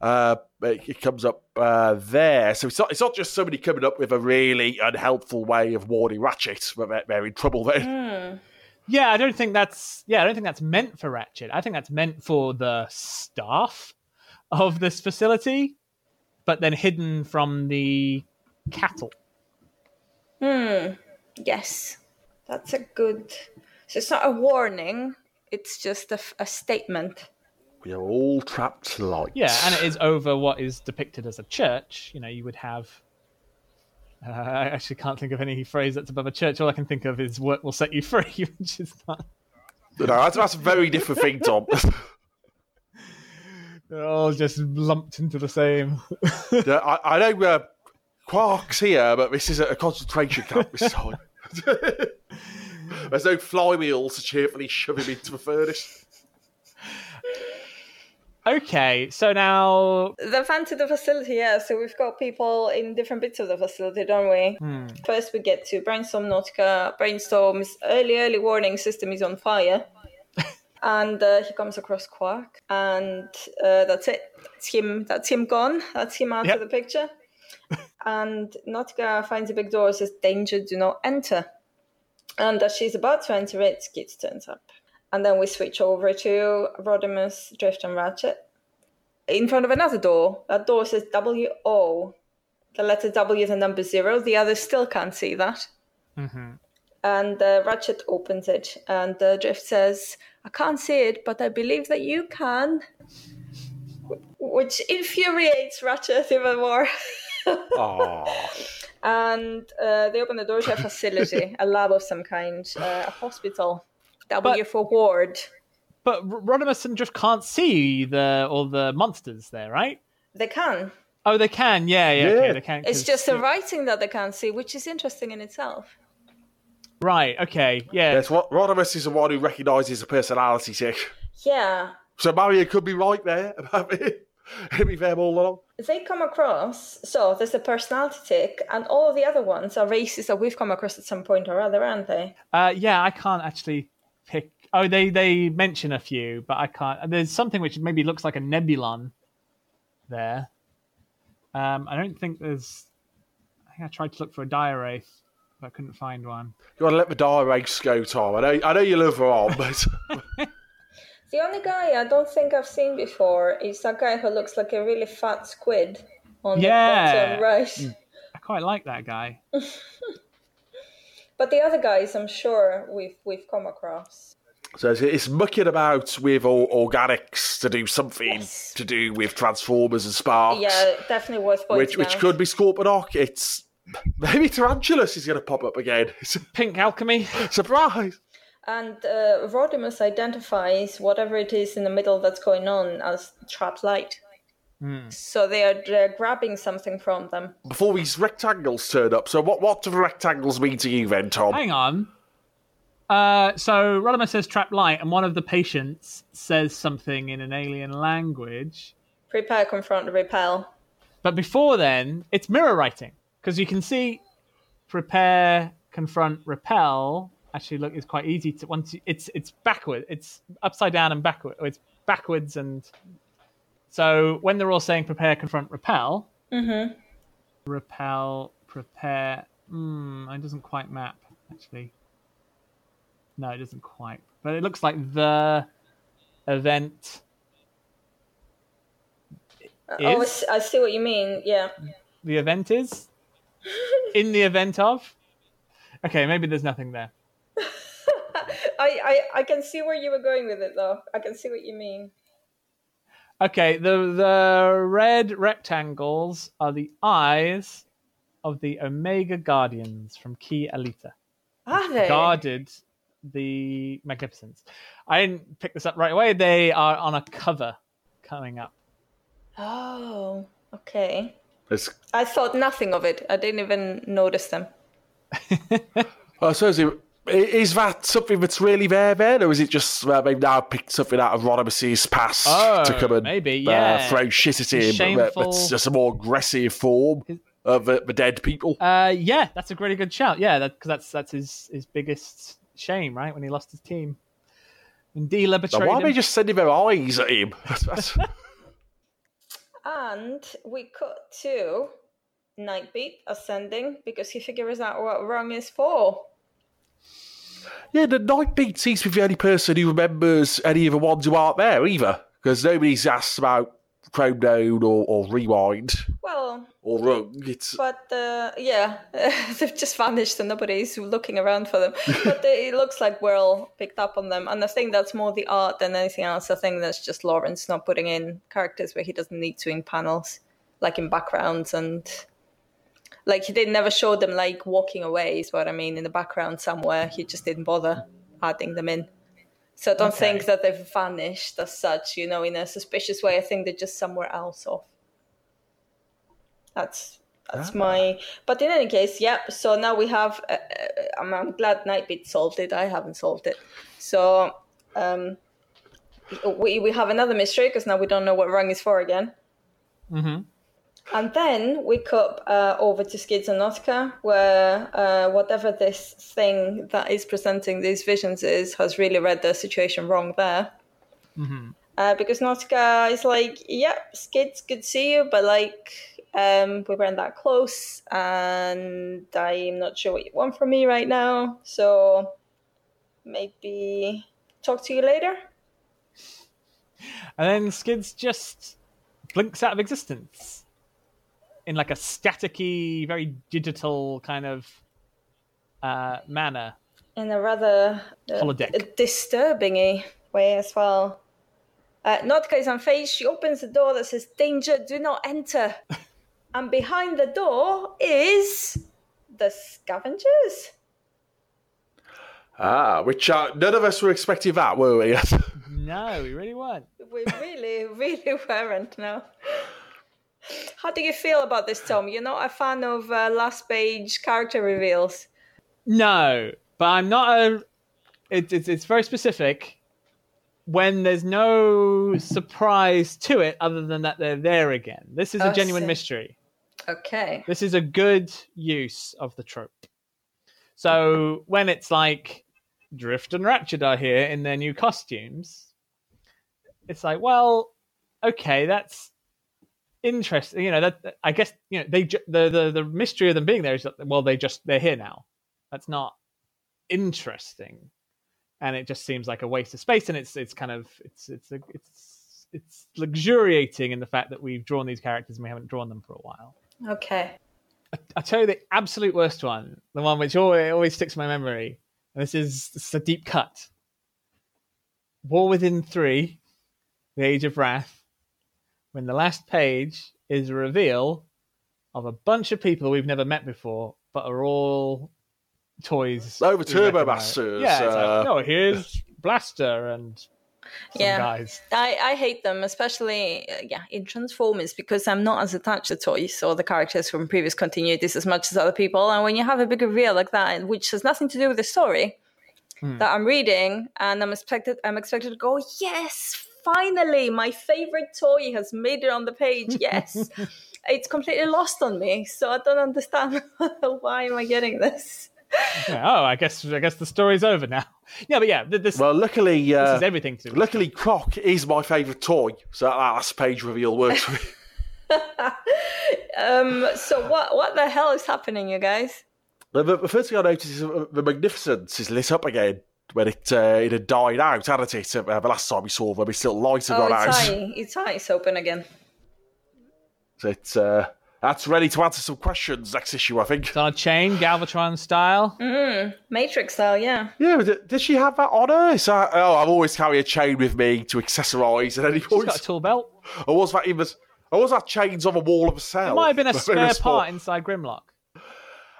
Uh, it, it comes up uh, there, so it's not, it's not just somebody coming up with a really unhelpful way of warning Ratchet, but they're, they're in trouble then. Yeah, I don't think that's yeah, I don't think that's meant for Ratchet. I think that's meant for the staff of this facility, but then hidden from the cattle. Yes, that's a good. So it's not a warning. It's just a statement. We are all trapped tonight. Yeah, and it is over what is depicted as a church. You know, you would have. Uh, I actually can't think of any phrase that's above a church. All I can think of is "work will set you free," which is not. No, that's, that's a very different thing, Tom. They're all just lumped into the same. Yeah, I, I know uh, Quark's here, but this is a concentration camp this time. There's no flywheels to cheerfully shove him into the furnace. okay, so now The fan to the facility, yeah. So we've got people in different bits of the facility, don't we? First, we get to Brainstorm Nautica. Brainstorm's early, early warning system is on fire. And uh, he comes across Quark. And uh, that's it. That's him. That's him gone. That's him out Yep. of the picture. and Nautica finds a big door, says, Danger, do not enter. And as she's about to enter it, Skids turns up. And then we switch over to Rodimus, Drift, and Ratchet in front of another door. That door says W O. The letter W is the number zero. The others still can't see that. And uh, Ratchet opens it, and uh, Drift says, I can't see it, but I believe that you can. Which infuriates Ratchet even more. Oh, and uh, they open the door to a facility, a lab of some kind, uh, a hospital. W But- for ward. But R- Rodimus and Drift can't see the all the monsters there, right? They can. Oh, they can. Yeah, yeah, okay, Yeah. they can. It's 'cause- just the writing that they can't see, which is interesting in itself. Right. Okay, yeah. yes, Rod- Rodimus is the one who recognises the personality tick. Yeah, So Marion could be right there about it. He'll be there all along. they come across so there's a personality tick and all the other ones are races that we've come across at some point or other aren't they Uh, yeah, I can't actually pick. Oh, they they mention a few, but I can't. There's something which maybe looks like a nebulon there. Um, I don't think there's. I think I tried to look for a dire wraith, but I couldn't find one. You want to let the die race go, Tom. I know, I know you love her on, but the only guy i don't think i've seen before is that guy who looks like a really fat squid on Yeah. the bottom right mm. I quite like that guy. but the other guys i'm sure we've we've come across so it's, it's mucking about with all organics to do something Yes. to do with Transformers and Sparks. yeah definitely worth pointing which which could be Scorponok. It's maybe Tarantulas is going to pop up again. It's a Pink alchemy. surprise. and uh, Rodimus identifies whatever it is in the middle that's going on as trapped light so they are they're grabbing something from them Before these rectangles turn up. So what what do the rectangles mean to you then, Tom? Hang on. Uh, so Rodimus says trap light, and one of the patients says something in an alien language. prepare confront repel But before then, it's mirror writing because you can see prepare, confront, repel. Actually, look, it's quite easy to once you, it's it's backward, it's upside down and backward. It's backwards and so when they're all saying prepare, confront, repel, repel, prepare. Hmm, it doesn't quite map actually. No, it doesn't quite. But it looks like the event. Oh, Is? see- I see what you mean. Yeah. the event is in the event of okay maybe there's nothing there I, I, I can see where you were going with it, though. I can see what you mean. okay the the red rectangles are the eyes of the omega guardians from key alita Are they? guarded the magnificence i didn't pick this up right away they are on a cover coming up Oh, okay. It's, I thought nothing of it. I didn't even notice them. I suppose it, is that something that's really there then, or is it just uh, maybe now picked something out of Rodimus's past Oh, to come and maybe, uh, throw shit at him? but Shameful- That's just a more aggressive form of the, the dead people. uh yeah that's a really good shout yeah because that's that's his his biggest shame right when he lost his team and Dealer Now, betrayed why are him. they just sending their eyes at him? That's- And we cut to Nightbeat ascending because he figures out what Rung is for. yeah, the Nightbeat seems to be the only person who remembers any of the ones who aren't there either, because nobody's asked about Chromedome or, or rewind Well, or rung. It's but uh, yeah, they've just vanished and nobody's looking around for them. but they, it looks like Whirl picked up on them, and I think that's more the art than anything else. I think that's just Lawrence not putting in characters where he doesn't need to in panels, like in backgrounds and. Like he didn't never show them like walking away is what I mean in the background somewhere. He just didn't bother adding them in. So I don't Okay. think that they've vanished as such, you know, in a suspicious way. I think they're just somewhere else off. That's that's my. But in any case, yep. So now we have. Uh, uh, I'm, I'm glad Nightbeat solved it. I haven't solved it. So um, we we have another mystery because now we don't know what rung is for again. Mm-hmm. And then we cut uh, over to Skids and Nautica, where uh, whatever this thing that is presenting these visions is has really read the situation wrong there. Uh, because Nautica is like, yep, Skids, good to see you, but like, um, we weren't that close, and I'm not sure what you want from me right now, so maybe talk to you later. And then Skids just blinks out of existence in like a staticky, very digital kind of uh, manner. in a rather uh, Holodeck. disturbing way as well. Uh, Nautica is unfazed. She opens the door that says, Danger, do not enter. and behind the door is the scavengers. ah, which uh, none of us were expecting that, were we? No, we really weren't. We really, really weren't, no. How do you feel about this, Tom? You're not a fan of uh, last page character reveals. No, but I'm not a. It, it's it's very specific. When there's no surprise to it, other than that they're there again. This is a genuine mystery. Okay. This is a good use of the trope. So when it's like Drift and Ratchet are here in their new costumes, it's like, well, okay, that's interesting. You know, that I guess you know they ju- the the the mystery of them being there is that well, they just they're here now. That's not interesting, and it just seems like a waste of space. And it's it's kind of it's it's a, it's it's luxuriating in the fact that we've drawn these characters and we haven't drawn them for a while. Okay. I'll tell you the absolute worst one, the one which always, always sticks in my memory. And this is, this is a deep cut. War Within 3, The Age of Wrath, when the last page is a reveal of a bunch of people we've never met before, but are all toys. Over the we Turbo. Masters, Yeah, it's uh, like, oh, here's Blaster and some Yeah. guys. I, I hate them, especially uh, yeah in Transformers, because I'm not as attached to toys or the characters from previous continuities as much as other people. And when you have a big reveal like that, which has nothing to do with the story that I'm reading, and I'm expected I'm expected to go, yes, finally, my favorite toy has made it on the page. Yes, it's completely lost on me, so I don't understand why am I getting this. Yeah, oh, I guess I guess the story's over now. Yeah, but yeah, this, well, luckily, this uh, is everything to do. with luckily, Krok is my favourite toy, so that last page reveal works for me. Um, so what what the hell is happening, you guys? The, the- the first thing I noticed is uh, the Magnificence is lit up again when it uh, it had died out, hadn't it? Uh, the last time we saw them, its little light had Oh, gone its out. eye, its eye is open again. So it's, uh, that's ready to answer some questions next issue, I think. It's on a chain, Galvatron style. Matrix style, yeah. Yeah, but did, did she have that on her? Is that, oh, I've always carry a chain with me to accessorise at any She's point. got a tool belt. Or was that even? Or was that chains on the wall of a cell? It might have been a spare part inside Grimlock.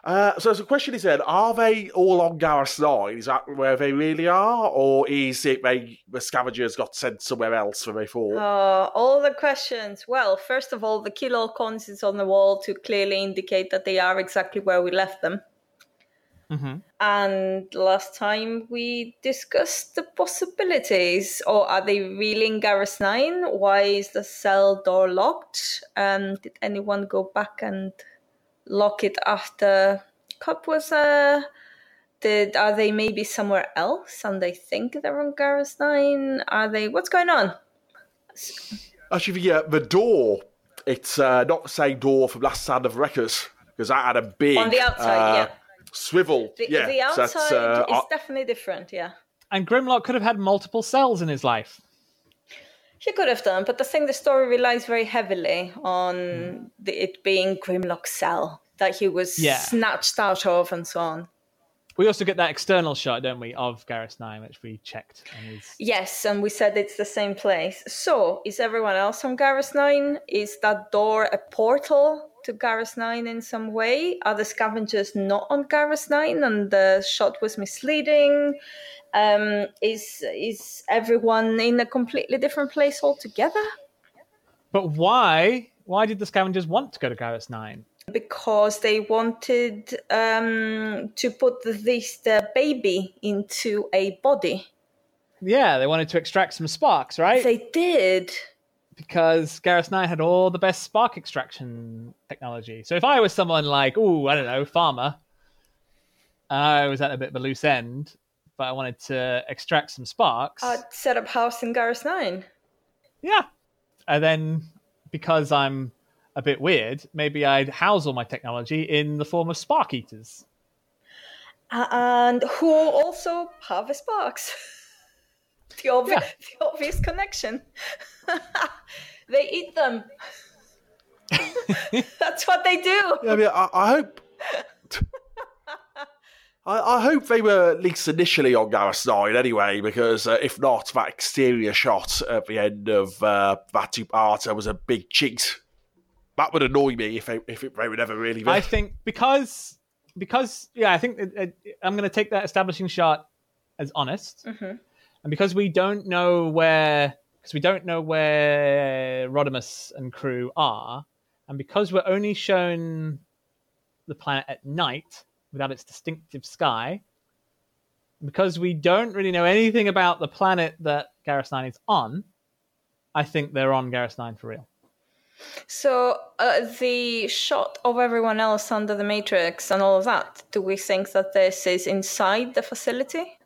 Uh, so the question is then, are they all on Garrus 9? Is that where they really are? Or is it they, the scavengers got sent somewhere else from before? Uh, all the questions. Well, first of all, the kilo cons is on the wall to clearly indicate that they are exactly where we left them. Mm-hmm. And last time we discussed the possibilities. Or are they really in Garrus 9? Why is the cell door locked? Um, did anyone go back and lock it after Kup was uh did are they maybe somewhere else and they think they're on Garrus 9? Are they what's going on? Actually, the, uh, the door, it's uh, not the same door from Last Stand of Wreckers, because that had a big On the outside, uh, yeah. swivel. The, yeah, the so outside uh, is definitely different, yeah. And Grimlock could have had multiple cells in his life. He could have done, but I think the story relies very heavily on hmm. the, it being Grimlock's cell that he was Yeah. snatched out of and so on. We also get that external shot, don't we, of Garrus Nine, which we checked. And is... Yes, and we said it's the same place. So, is everyone else on Garrus 9? Is that door a portal to Garrus 9 in some way? Are the scavengers not on Garrus 9 and the shot was misleading? Um, is is everyone in a completely different place altogether? But why? Why did the scavengers want to go to Garrus Nine? Because they wanted um, to put this the baby into a body. Yeah, they wanted to extract some sparks, right? They did. Because Garrus Nine had all the best spark extraction technology. So if I was someone like, oh, I don't know, Pharma, I was at a bit of a loose end, but I wanted to extract some sparks. I'd set up house in Garrus 9. yeah. And then because I'm a bit weird, maybe I'd house all my technology in the form of spark eaters. and who also have sparks. the, obvi- Yeah. the obvious connection. they eat them. That's what they do. I mean, I, I hope. I, I hope they were at least initially on Garrus Nine anyway, because uh, if not, that exterior shot at the end of uh, that two-parter was a big cheat. That would annoy me if they, if it, they were never really there. I think because because yeah, I think it, it, I'm going to take that establishing shot as honest, and because we don't know where because we don't know where Rodimus and crew are, and because we're only shown the planet at night without its distinctive sky, because we don't really know anything about the planet that Garrus Nine is on, I think they're on Garrus Nine for real. So uh, the shot of everyone else under the matrix and all of that. Do we think that this is inside the facility?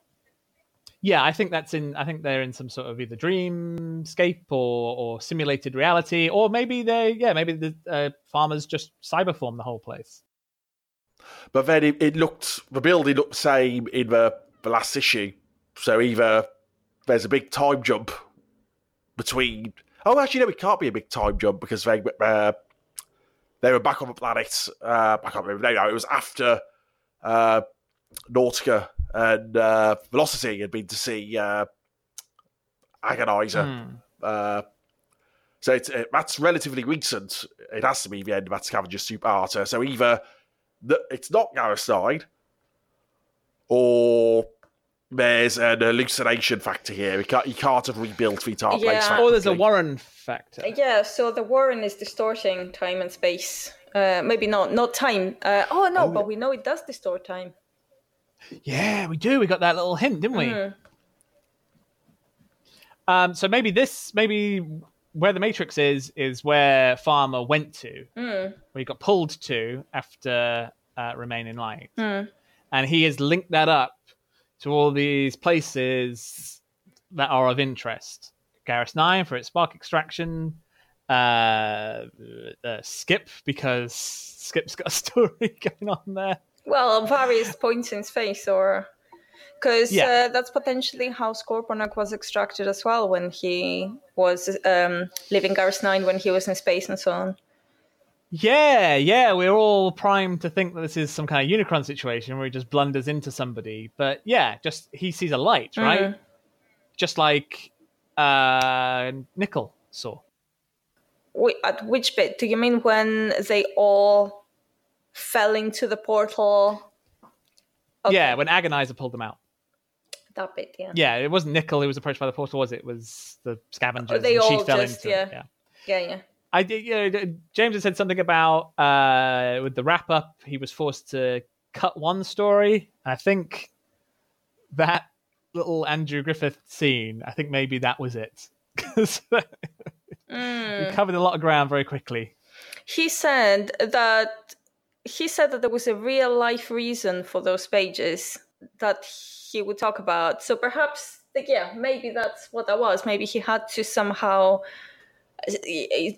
Yeah, I think that's in. I think they're in some sort of either dreamscape or or simulated reality, or maybe they, yeah, maybe the uh, Pharma's just cyberform the whole place. But then it, it looked the building looked the same in the, the last issue. So either there's a big time jump between. Oh, actually, no, it can't be a big time jump because they uh, they were back on the planet. Uh, I can't remember. No, no, it was after uh, Nautica and uh, Velocity had been to see uh, Agonizer. Uh, so it's, uh, that's relatively recent. It has to be the end of that Scavenger Soup Arter. So either the, it's not Garricide, or there's an hallucination factor here. He can't, he can't have rebuilt the entire place. Yeah. Or there's a. Warren factor. Yeah. So the Warren is distorting time and space. Uh, maybe not not time. Uh, oh no, Oh, but we know it does distort time. Yeah, we do. We got that little hint, didn't we? Mhm. Um, so maybe this, maybe where the Matrix is, is where Pharma went to, Mm. where he got pulled to after uh, Remain in Light, Mm. and he has linked that up to all these places that are of interest. Garrus Nine for its spark extraction. Uh, uh, Skip because Skip's got a story going on there. Well, various points in space, or because Yeah. uh, that's potentially how Scorponok was extracted as well when he was um, living Garrus Nine when he was in space and so on. Yeah, yeah, we're all primed to think that this is some kind of Unicron situation where he just blunders into somebody. But yeah, just he sees a light, right? Mhm. Just like uh Nickel saw. Wait, at which bit do you mean when they all fell into the portal? Okay, Yeah, when Agonizer pulled them out. that bit, yeah. Yeah, it wasn't Nickel who was approached by the portal, was it? It was the scavengers. Oh, they and she all fell just- into it, yeah. yeah. Yeah, yeah. I did. You know, James had said something about uh, with the wrap up. He was forced to cut one story. I think that little Andrew Griffith scene. I think maybe that was it because Mm. we covered a lot of ground very quickly. He said that he said that there was a real life reason for those pages that he would talk about. So perhaps, like, yeah, maybe that's what that was. Maybe he had to somehow uh,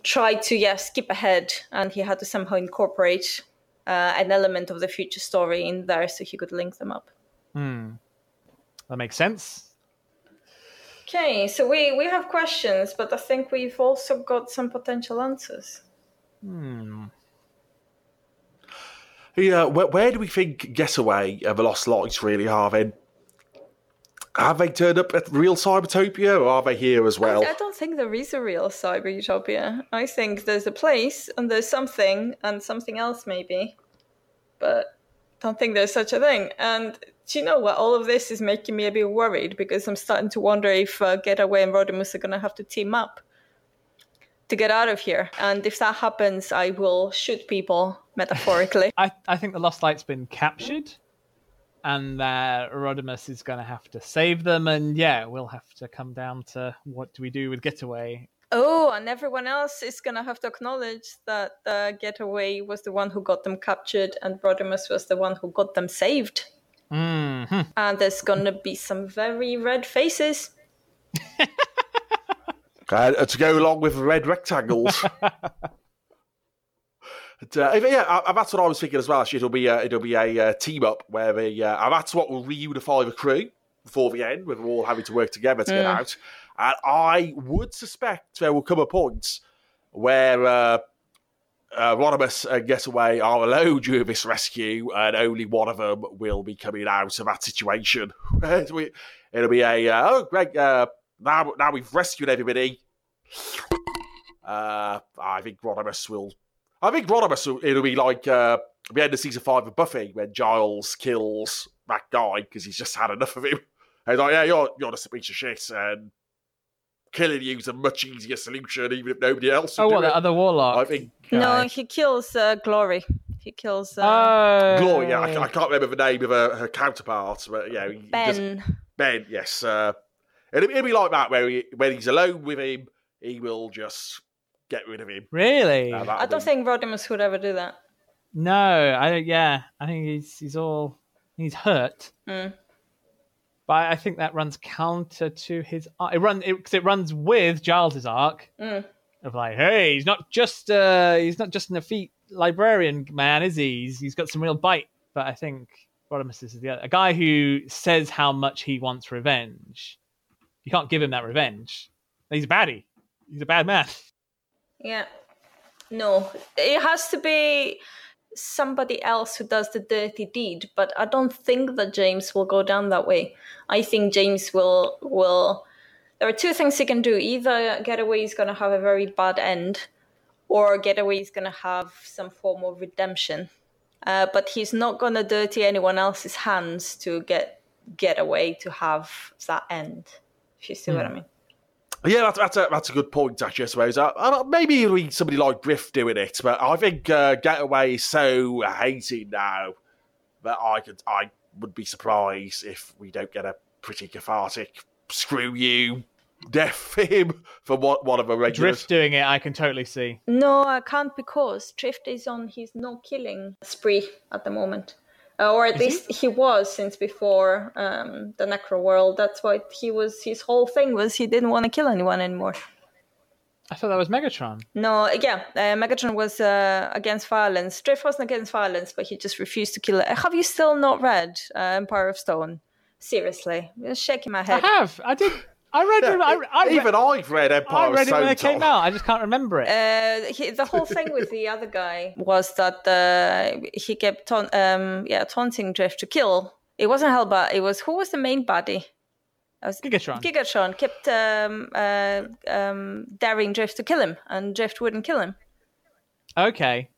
try to yeah skip ahead, and he had to somehow incorporate uh, an element of the future story in there so he could link them up. Hmm. That makes sense. Okay, so we, we have questions, but I think we've also got some potential answers. Hmm. Yeah, where, where do we think Getaway and the Lost Lights really are then? Have they turned up at real Cybertopia or are they here as well? I, I don't think there is a real cyber utopia. I think there's a place and there's something and something else maybe, but don't think there's such a thing. And do you know what? All of this is making me a bit worried because I'm starting to wonder if uh, Getaway and Rodimus are going to have to team up to get out of here. And if that happens, I will shoot people metaphorically. I, I think the Lost Light's been captured, and that Rodimus is going to have to save them. And yeah, we'll have to come down to what do we do with Getaway. Oh, and everyone else is gonna have to acknowledge that uh, Getaway was the one who got them captured, and Rodimus was the one who got them saved. hmm And there's gonna be some very red faces. Uh, to go along with the red rectangles. But, uh, yeah, uh, that's what I was thinking as well. Actually, it'll be uh, it'll be a uh, team up where the uh, and that's what will reunify the crew before the end, with them all having to work together to get Mm. out. And I would suspect there will come a point where uh, uh, Rodimus and Getaway are alone during this rescue, and only one of them will be coming out of that situation. It'll be a uh, oh great uh, now now we've rescued everybody. Uh, I think Rodimus will. I think Rodimus will, it'll be like uh, the end of season five of Buffy when Giles kills that guy because he's just had enough of him. And he's like, yeah, you're you're just a piece of shit, and killing you's a much easier solution, even if nobody else. Oh, what the it. other warlock? I think No, he kills uh, Glory. He kills uh, Oh, Glory. Yeah, I, I can't remember the name of her, her counterpart, but yeah, he does- Ben. Ben, yes. Uh, it'll, it'll be like that, where he, when he's alone with him, he will just get rid of him. Really? Uh, I don't be- think Rodimus would ever do that. No, I don't. Yeah, I think he's he's all he's hurt. Mm. But I think that runs counter to his. ar- It run because it, runs with Giles's arc Mm. of like, hey, he's not just uh he's not just an effete librarian man, is he? He's, he's got some real bite. But I think Rodimus is the other, a guy who says how much he wants revenge. You can't give him that revenge. He's a baddie. He's a bad man. Yeah. No, it has to be somebody else who does the dirty deed, but I don't think that James will go down that way. I think James will will there are two things he can do. Either Getaway is going to have a very bad end or Getaway is going to have some form of redemption. Uh, but he's not going to dirty anyone else's hands to get Getaway to have that end. If you see what I mean. Yeah, that's, that's, a, that's a good point, actually, I suppose. Uh, uh, maybe it'll be somebody like Griff doing it, but I think uh, Getaway is so hated now that I could I would be surprised if we don't get a pretty cathartic screw you death for him for one, one of the regulars. Drift doing it, I can totally see. No, I can't because Drift is on his no killing spree at the moment. Uh, or at Is least he? was since before um, the Necro World. That's why he was. His whole thing was he didn't want to kill anyone anymore. I thought that was Megatron. No, yeah, uh, Megatron was uh, against violence. Drift wasn't against violence, but he just refused to kill it. Have you still not read uh, Empire of Stone? Seriously, shaking my head. I have. I did. I read. Yeah, I, I, read- Even I've read Empire I read of it when it came out. I just can't remember it. Uh, he, the whole thing with the other guy was that uh, he kept taunt, um, yeah, taunting Drift to kill. It wasn't Hellbat. It was who was the main body. It was Gigatron. Gigatron kept um, uh, um, daring Drift to kill him, and Drift wouldn't kill him. okay,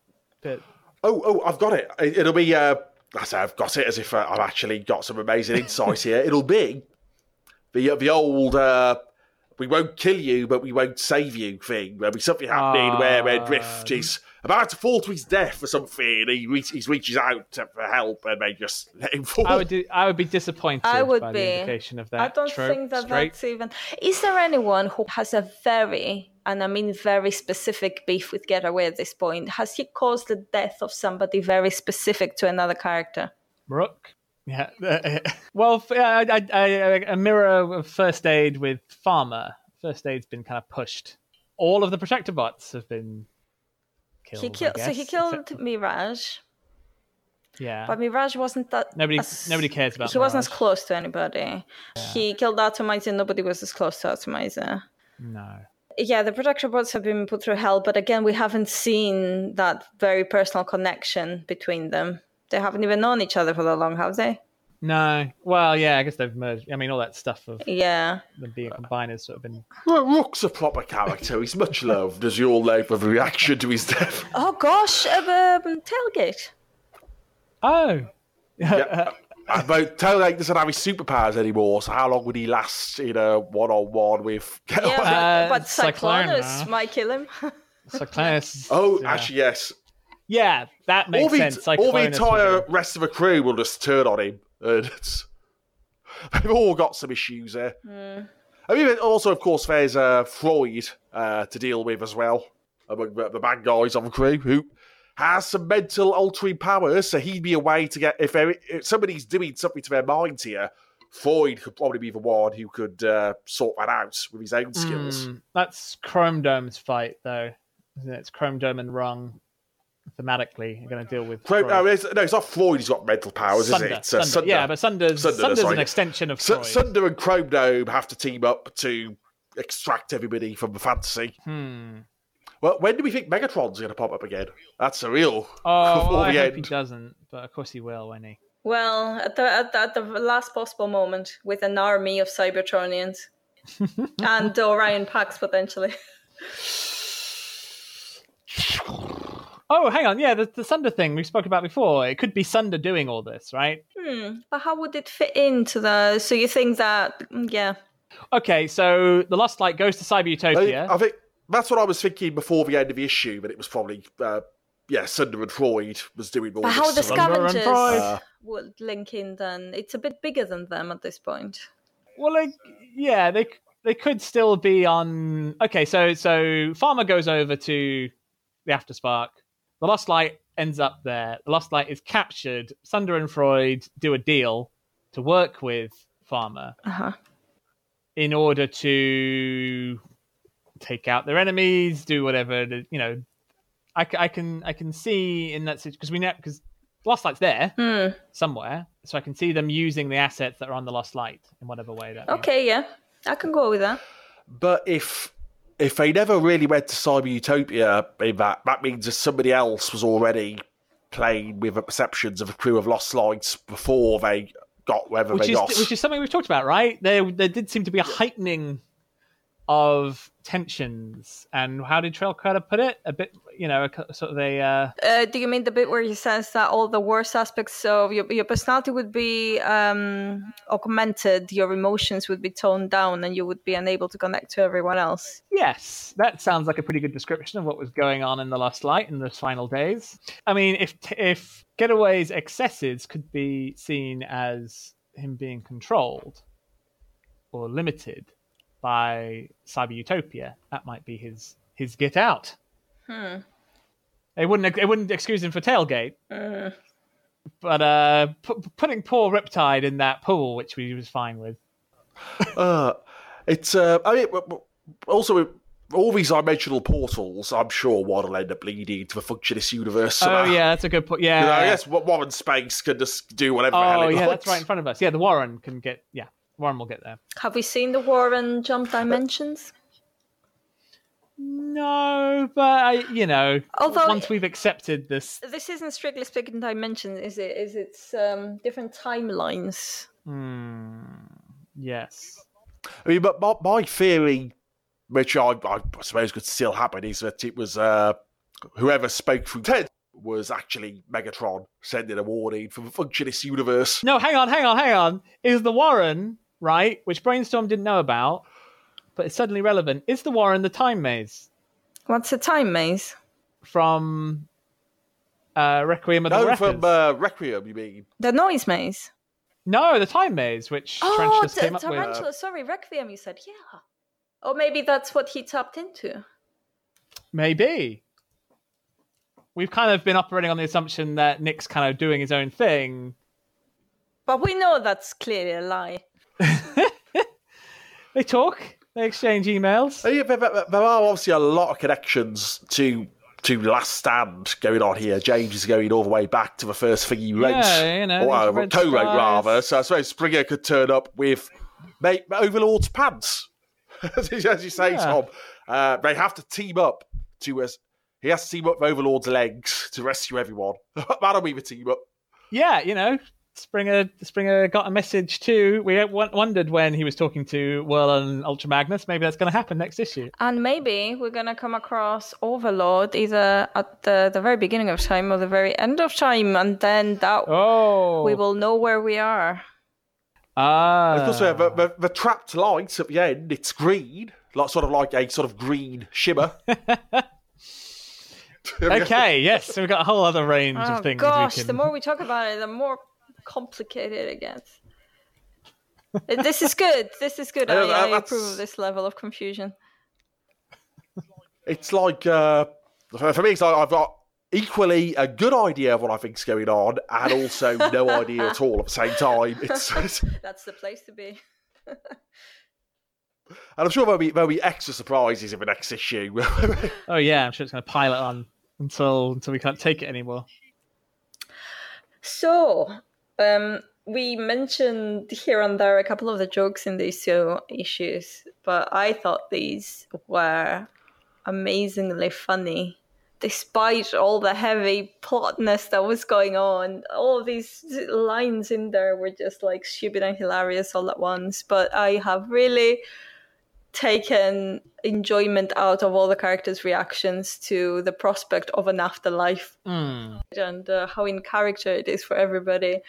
but Oh, oh, I've got it. It- It'll be. Uh, I say I've got it as if uh, I've actually got some amazing insight here. It'll be the the old. Uh, we won't kill you, but we won't save you thing. There'll be something happening where, where Drift Ah. is about to fall to his death or something. And he, reach, he reaches out for help, and they just let him fall. I would. Do, I would be disappointed. I would by be. the indication of that. I don't trope think that straight. that's even. Is there anyone who has a very, and I mean very specific beef with Getaway at this point? Has he caused the death of somebody very specific to another character? Rook. Yeah. well, yeah, I, I, I, a mirror of first aid with Pharma. First aid's been kind of pushed. All of the Protectobots have been killed. he killed. So he killed except Mirage. Yeah. But Mirage wasn't that. Nobody- as- nobody cares about He wasn't as close to anybody. He killed Atomizer. Nobody was as close to Atomizer. no. Yeah, the Protectobots have been put through hell, but again, we haven't seen that very personal connection between them. They haven't even known each other for that long, have they? No. Well, yeah, I guess they've merged. I mean, all that stuff of Yeah. them being combined has sort of been. Well, Rook's a proper character. He's much loved, as you all know, for the reaction to his death. Oh gosh, uh, um, tailgate. Oh. Yeah. About Tailgate doesn't have his superpowers anymore, so how long would he last in a one-on-one with? Yeah, Uh, but, but Cyclonus might kill him. Cyclonus. oh, yeah. actually, yes. Yeah, that makes all the, sense. all the entire rest of the crew will just turn on him. And it's, they've all got some issues there. I mean, also, of course, there's uh, Froid uh, to deal with as well, among the, the bad guys on the crew, who has some mental altering powers. So he'd be a way to get if, there, if somebody's doing something to their minds here. Froid could probably be the one who could uh, sort that out with his own skills. Hmm, that's Chromedome's fight, though. It? It's Chromedome and Rung thematically are going to deal with. Fro- Froid. no, it's, no, it's not Froid who's got mental powers, Sunder, is it? It's, uh, Sunder. Yeah, but Sunder's, Sunder, Sunder's sorry. an extension of Su- Froid. Sunder and Chromedome have to team up to extract everybody from the fantasy. Hmm. Well, when do we think Megatron's going to pop up again? That's a real Oh, before I the hope he doesn't, but of course he will, won't he? well, at the, at the at the last possible moment, with an army of Cybertronians and Orion Pax potentially. Oh, hang on. Yeah, the, the Sunder thing we spoke about before. It could be Sunder doing all this, right? Hmm. But how would it fit into the? So you think that? mm, Yeah. Okay, so the Lost Light goes to Cyber I, Utopia. I think that's what I was thinking before the end of the issue, but it was probably uh, yeah, Sunder and Froid was doing all But this. how the stuff. Sunder and scavengers Froid. Uh, would link in? Then it's a bit bigger than them at this point. Well, like, yeah, they they could still be on. Okay, so so Pharma goes over to the Afterspark. The Lost Light ends up there. The Lost Light is captured. Sunder and Froid do a deal to work with Pharma Uh huh. in order to take out their enemies, do whatever. the- You know, I can I can see in that situation because we know because Lost Light's there Hmm. somewhere, so I can see them using the assets that are on the Lost Light in whatever way that. means. Okay. Yeah. I can go with that. but if if they never really went to Cyber Utopia, in that that means that somebody else was already playing with the perceptions of a crew of Lost Lights before they got wherever which they is got. which is something we've talked about, right? There there did seem to be a heightening of tensions, and how did Trailcutter put it? A bit, you know, a, sort of a uh, Uh, do you mean the bit where he says that all the worst aspects of your, your personality would be um, augmented, your emotions would be toned down, and you would be unable to connect to everyone else? yes. That sounds like a pretty good description of what was going on in the Lost Light in those final days. I mean, if if Getaway's excesses could be seen as him being controlled or limited by Cyber Utopia, that might be his his get out. Hmm. They wouldn't they wouldn't excuse him for tailgate. But uh, pu- putting poor Riptide in that pool, which we was fine with. Uh, it's uh, I mean, w- w- also all these dimensional portals. I'm sure one will end up leading to the functionist universe. Oh somehow. yeah, that's a good point. You know, Yeah. I guess Warren Space can just do whatever. the hell oh it yeah, wants. that's right in front of us. Yeah, the Warren can get. Yeah, Warren will get there. Have we seen the Warren jump dimensions? No, but I, you know, Although- once we've accepted this, This isn't strictly speaking dimension, is it? Is it um, different timelines? hmm, yes, I mean, but my, my theory, which I, I suppose could still happen, is that it was uh, whoever spoke through Ten was actually Megatron sending a warning from the functionist universe. no, hang on, hang on, hang on. Is the Warren right? Which Brainstorm didn't know about, but it's suddenly relevant. Is the Warren the time maze What's the time maze? from uh, Requiem of the No, Rappers? from uh, Requiem, you mean? The noise maze. No, the time maze, which Oh, Trench just the came up with. tarantula. Sorry, Requiem. You said, yeah. Or maybe that's what he tapped into. Maybe. We've kind of been operating on the assumption that Nick's kind of doing his own thing. But we know that's clearly a lie. They talk, they exchange emails. Uh, yeah, There, there- there are obviously a lot of connections to to Last Stand going on here. James is going all the way back to the first thing he wrote, Yeah, you know, or uh, Red co-wrote rather. So I suppose Springer could turn up with mate Overlord's pants, as you say, Yeah. Tom. Uh, they have to team up to us. He has to team up with Overlord's legs to rescue everyone. That'll be the team up. Yeah, you know, Springer Springer got a message too. We w- wondered when he was talking to Whirl and Ultra Magnus. Maybe that's going to happen next issue. And maybe we're gonna come across Overlord either at the, the very beginning of time or the very end of time, and then that Oh, we will know where we are. Ah, Of course, uh, the, the, the trapped light at the end, it's green, like sort of like a sort of green shimmer. okay, yes. So we've got a whole other range Oh of things. gosh, we can... the more we talk about it, the more complicated it gets. Uh, this is good. This is good. Yeah, I, I approve of this level of confusion. It's like uh, for for me, it's like I've got equally a good idea of what I think's going on, and also no idea at all at the same time. It's, it's- That's the place to be. And I'm sure there'll be there'll be extra surprises in the next issue. Oh yeah, I'm sure it's going to pile it on until until we can't take it anymore. So, um, we mentioned here and there a couple of the jokes in these two issues, but I thought these were amazingly funny. Despite all the heavy plotness that was going on, all these lines in there were just like stupid and hilarious all at once. But I have really taken enjoyment out of all the characters' reactions to the prospect of an afterlife Mm. and uh, how in character it is for everybody.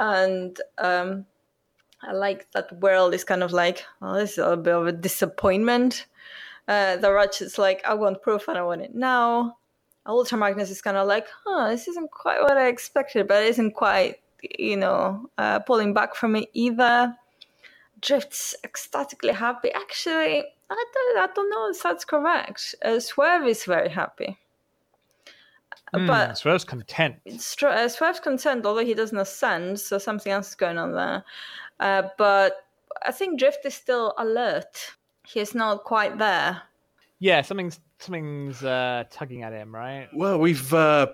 And um, I like that Whirl is kind of like, well, this is a bit of a disappointment. Uh, the Ratchet's like, I want proof and I want it now. Ultra Magnus is kind of like, huh, this isn't quite what I expected, but it isn't quite, you know, uh, pulling back from it either. Drift's ecstatically happy. Actually, I don't, I don't know if that's correct. Uh, Swerve is very happy. Mm, But Swerve's content. Str- uh, Swerve's content, although he doesn't ascend, so something else is going on there. Uh, but I think Drift is still alert. He's not quite there. Yeah, something's something's uh, tugging at him, right? well, we've uh,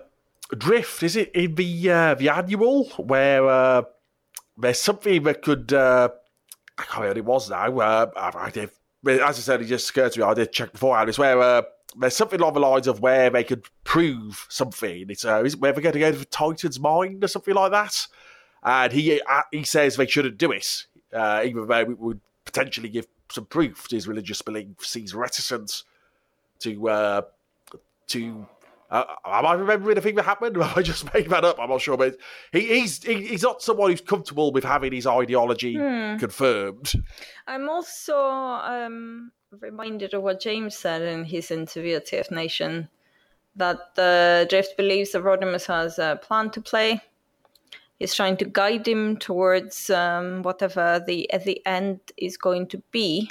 drift. Is it in the uh, the annual where uh, there's something that could? I can't remember it was now. Uh, I, I did, as I said, it just occurred to me. I did check beforehand. It's where uh, there's something along the lines of where they could prove something. It's uh, is it where they're going to go to Titan's mind or something like that. And he uh, he says they shouldn't do it, uh, even though it would potentially give some proof to his religious beliefs. He's reticent to uh, to. Uh, am I remembering the thing that happened? Have I just made that up? I'm not sure, but he, he's he, he's not someone who's comfortable with having his ideology confirmed. I'm also um, reminded of what James said in his interview at TF Nation that uh, Drift believes that Rodimus has a plan to play. He's trying to guide him towards um, whatever the at the end is going to be.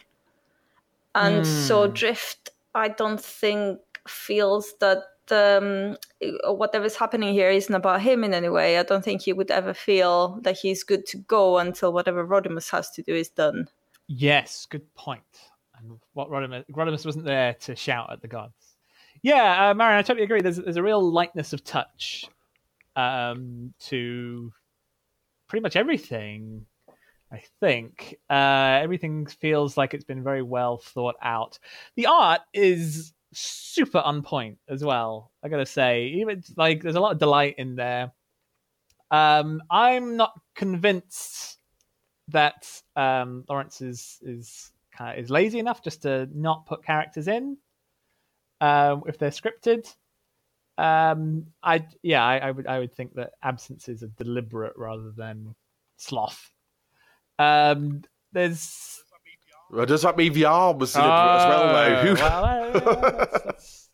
And so Drift, I don't think, feels that um, whatever's happening here isn't about him in any way. I don't think he would ever feel that he's good to go until whatever Rodimus has to do is done. Yes, good point. And what Rodimus, Rodimus wasn't there to shout at the gods. Yeah, uh, Marion, I totally agree. There's there's a real lightness of touch um, to pretty much everything. I think uh, everything feels like it's been very well thought out. The art is super on point as well. I gotta say, even like there's a lot of delight in there. Um, I'm not convinced that um, Lawrence is is of, is lazy enough just to not put characters in um, if they're scripted. Um, I yeah, I, I would I would think that absences are deliberate rather than sloth. Um, there's Well, does that mean the arm was deliberate as well, though? Oh, Who- well, uh, that's- that's-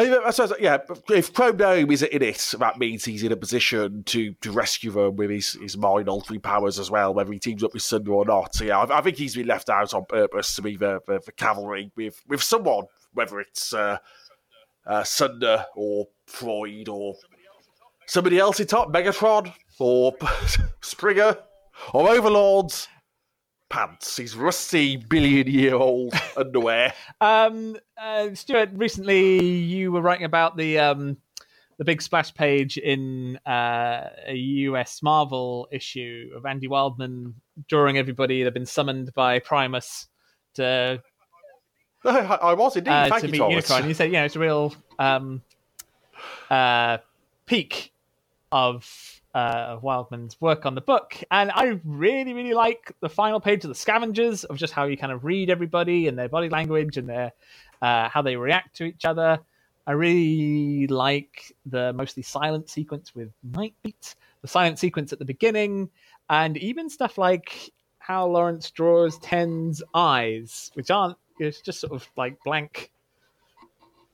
I suppose, yeah, if Chromedome is in it, that means he's in a position to, to rescue them with his, his mind altering powers as well, whether he teams up with Sunder or not. So, yeah, I, I think he's been left out on purpose to be the, the, the cavalry with, with someone, whether it's uh, uh, Sunder or Froid or somebody else in top, Megatron or Springer or Overlords. Pants, his rusty billion-year-old underwear. Um, uh, Stuart, recently you were writing about the um, the big splash page in uh, a US Marvel issue of Andy Wildman drawing everybody that had been summoned by Primus to I, I was indeed. uh, Thank to you, meet Thomas. Unicron. You said, you know, it's a real um, uh, peak of uh, of Wildman's work on the book, and I really, really like the final page of the Scavengers of just how you kind of read everybody and their body language and their uh, how they react to each other. I really like the mostly silent sequence with Nightbeat, the silent sequence at the beginning, and even stuff like how Lawrence draws Ten's eyes, which aren't it's just sort of like blank.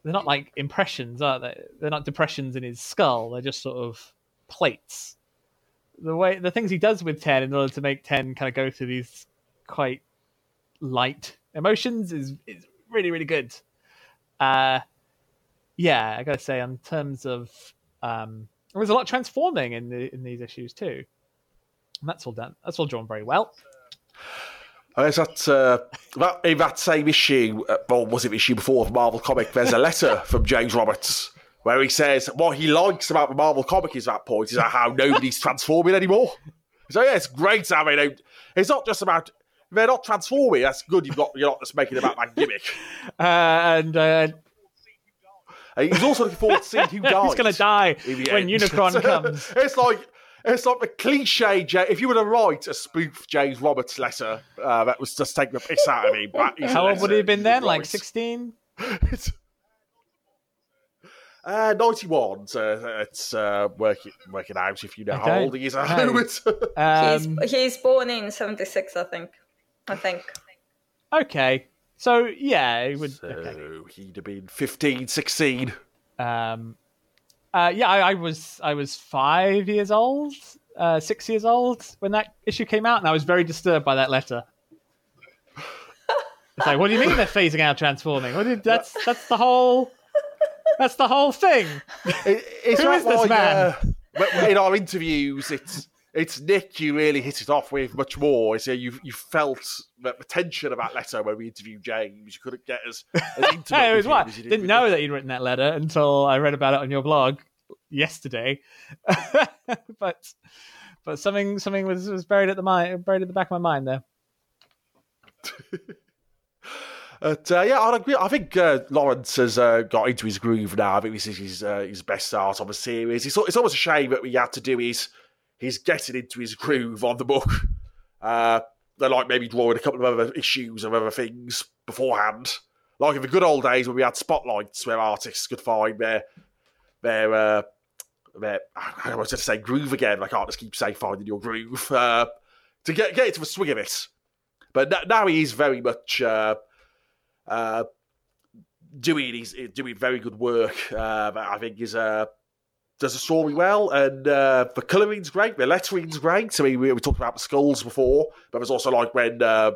They're not like impressions, are they? They're not depressions in his skull. They're just sort of plates. The way the things he does with Ten in order to make Ten kind of go through these quite light emotions is is really really good. Uh, yeah, I gotta say, in terms of um, there's a lot transforming in the in these issues too. And that's all done. That's all drawn very well. There's that, uh, that in that same issue, uh, or was it issue before of Marvel Comic? There's a letter from James Roberts where he says what he likes about the Marvel Comic is that point is that how nobody's transforming anymore. So yeah, it's great. I mean, it's not just about they're not transforming. That's good. You've got you're not just making it about that gimmick. Uh, and uh, he's also looking forward to seeing who dies. he's gonna die when end. Unicron comes. it's like it's like the cliche. If you were to write a spoof James Roberts letter, uh, that was just taking the piss out of me. How old would he have been then? Like sixteen? It's- Uh, 91. So it's uh, working working out if you know I how old he is at know. the moment. Um, he's he's born in '76, I think. I think. okay, so yeah, he would. Okay. so he'd have been 15, 16. Um, uh, yeah, I, I was I was five years old, uh, six years old when that issue came out, and I was very disturbed by that letter. It's like, what do you mean they're phasing out transforming? What did, that's that's the whole that's the whole thing. It, it's Who this like, man? uh, in our interviews, it's it's Nick you really hit it off with much more. So you you felt the tension of that letter when we interviewed James. You couldn't get as, as intimate. Hey, it was what did didn't know that you'd written that letter until I read about it on your blog yesterday. but but something something was, was buried at the mind buried at the back of my mind there. But uh, yeah, I agree. I think uh, Lawrence has uh, got into his groove now. I think this is his, uh, his best start on the series. It's, it's almost a shame that we had to do his he's getting into his groove on the book. Uh, they're like maybe drawing a couple of other issues of other things beforehand. Like in the good old days when we had spotlights where artists could find their their uh, their I was going to say groove again. Can't just keep saying finding your groove uh, to get get into the swing of it. But now he is very much uh, uh, doing he's doing very good work. Uh, I think is uh, does the story well, and uh, the colouring's great, the lettering's great. I mean, we, we talked about the skulls before, but there's also like when uh,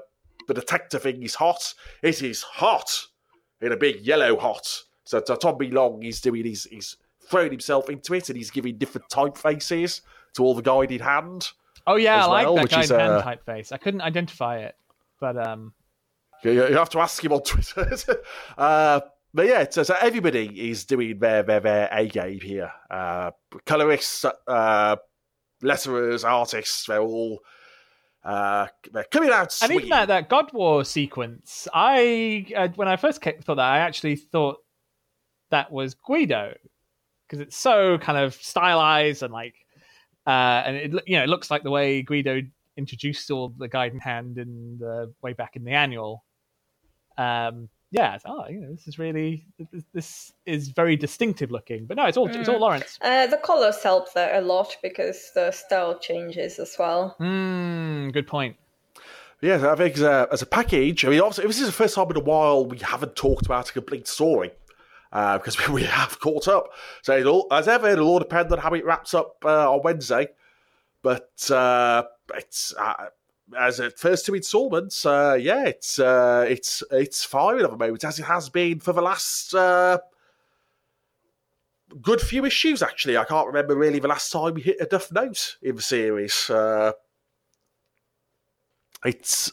the detective thing is hot. It is hot in a big yellow hot. So, so Tom B. Long is doing he's he's throwing himself into it, and he's giving different typefaces to all the guided hand. Oh yeah, I like well, that is, hand uh, typeface. I couldn't identify it, but um, You, you have to ask him on Twitter. uh, but yeah, so, so everybody is doing their their, their A game here. Uh, colorists, uh, letterers, artists, they're all uh, they're coming out and swinging. even that that God War sequence, I uh, when I first thought that, I actually thought that was Guido because it's so kind of stylized and like, uh, and it you know it looks like the way Guido introduced all the guiding hand in the way back in the annual. Um, yeah, it's, oh, you know, this is really this, this is very distinctive looking, but no, it's all it's all Lawrence. Uh, the colors help there a lot because the style changes as well. Hmm, good point. Yeah, I think as a, as a package, I mean, obviously, this is the first time in a while we haven't talked about a complete story uh, because we, we have caught up. So, it'll, as ever, it'll all depend on how it wraps up uh, on Wednesday. But uh, it's uh, as a first two installments, uh, yeah, it's uh, it's it's firing at the moment as it has been for the last uh, good few issues. Actually, I can't remember really the last time we hit a duff note in the series. Uh, it's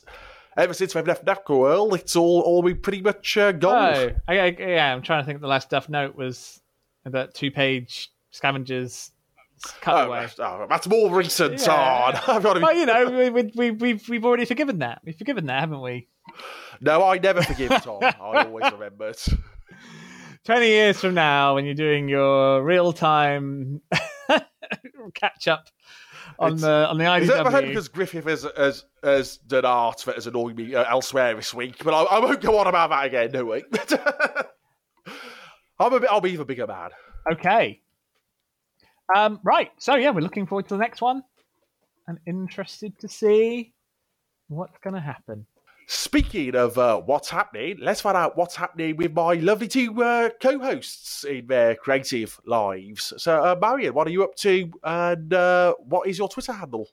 ever since we've left Necroworld, it's all all been pretty much uh, gone. Oh, I, I, yeah. I'm trying to think. The last Death Note was that two-page scavengers Oh, cutaway. oh, that's more recent Yeah. on. I've got to be- Well, you know, we, we, we, we've we've already forgiven that. We've forgiven that, haven't we? No, I never forgive Tom. I always remember it. Twenty years from now, when you're doing your real-time catch-up on It's- the on the IDW. Is that because Griffith has, has, has done art that has annoyed me uh, elsewhere this week? But I, I won't go on about that again, no way. I'm a bit, I'll be even bigger man. Okay. Um, right. So yeah, we're looking forward to the next one. I'm interested to see what's going to happen. Speaking of uh, what's happening, let's find out what's happening with my lovely two uh, co-hosts in their creative lives. So, uh, Marion, what are you up to, and uh, what is your Twitter handle?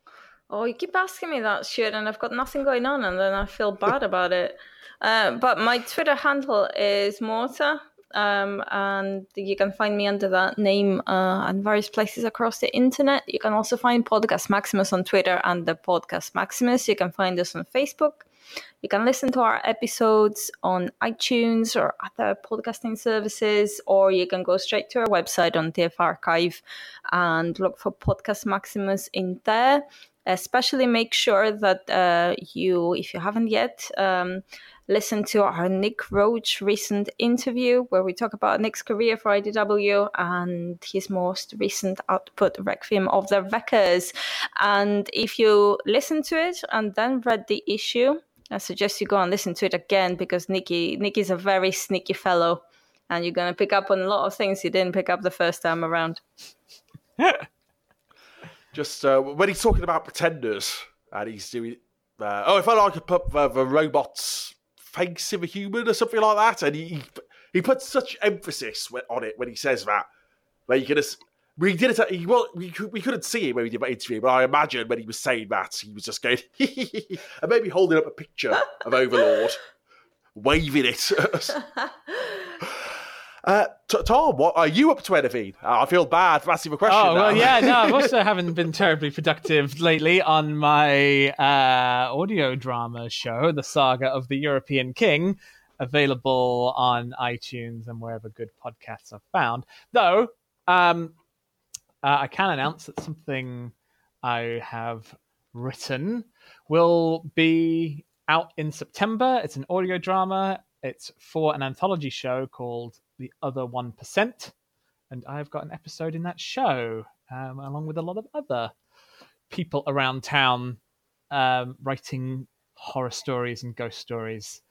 Oh, you keep asking me that shit, and I've got nothing going on, and then I feel bad about it. Uh, but my Twitter handle is Morta, um, and you can find me under that name uh, on various places across the internet. You can also find Podcast Maximus on Twitter and the Podcast Maximus. You can find us on Facebook. You can listen to our episodes on iTunes or other podcasting services, or you can go straight to our website on TF Archive and look for Podcast Maximus in there. Especially make sure that uh, you, if you haven't yet, um, listen to our Nick Roche recent interview where we talk about Nick's career for IDW and his most recent output, Requiem of the Wreckers. And if you listen to it and then read the issue, I suggest you go and listen to it again because Nicky Nicky's a very sneaky fellow, and you're gonna pick up on a lot of things you didn't pick up the first time around. Just uh, when he's talking about pretenders, and he's doing, uh, oh, if I like to put the, the robot's face of a human or something like that, and he he, puts such emphasis on it when he says that, Like you can just. We did it. He well, we we couldn't see him when we did that interview, but I imagine when he was saying that, he was just going and maybe holding up a picture of Overlord, waving it. uh, Tom, what are you up to? Anything? Uh, I feel bad for asking a question. Oh well, yeah. No, I also haven't been terribly productive lately on my uh, audio drama show, The Saga of the European King, available on iTunes and wherever good podcasts are found. Though, um, uh, I can announce that something I have written will be out in September. It's an audio drama. It's for an anthology show called The Other One Percent and I've got an episode in that show, um, along with a lot of other people around town um, writing horror stories and ghost stories.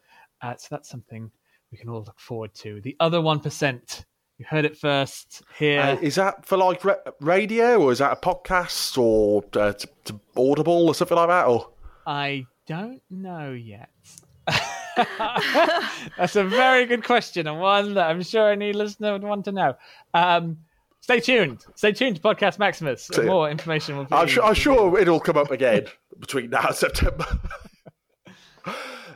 Uh, so that's something we can all look forward to. The other one percent. You heard it first here. Uh, is that for like ra- radio, or is that a podcast, or uh, to, to Audible, or something like that? Or I don't know yet. That's a very good question, and one that I'm sure any listener would want to know. Um, stay tuned. Stay tuned to Podcast Maximus. So- More information will be. I'm sure, I'm sure it'll come up again between now and September.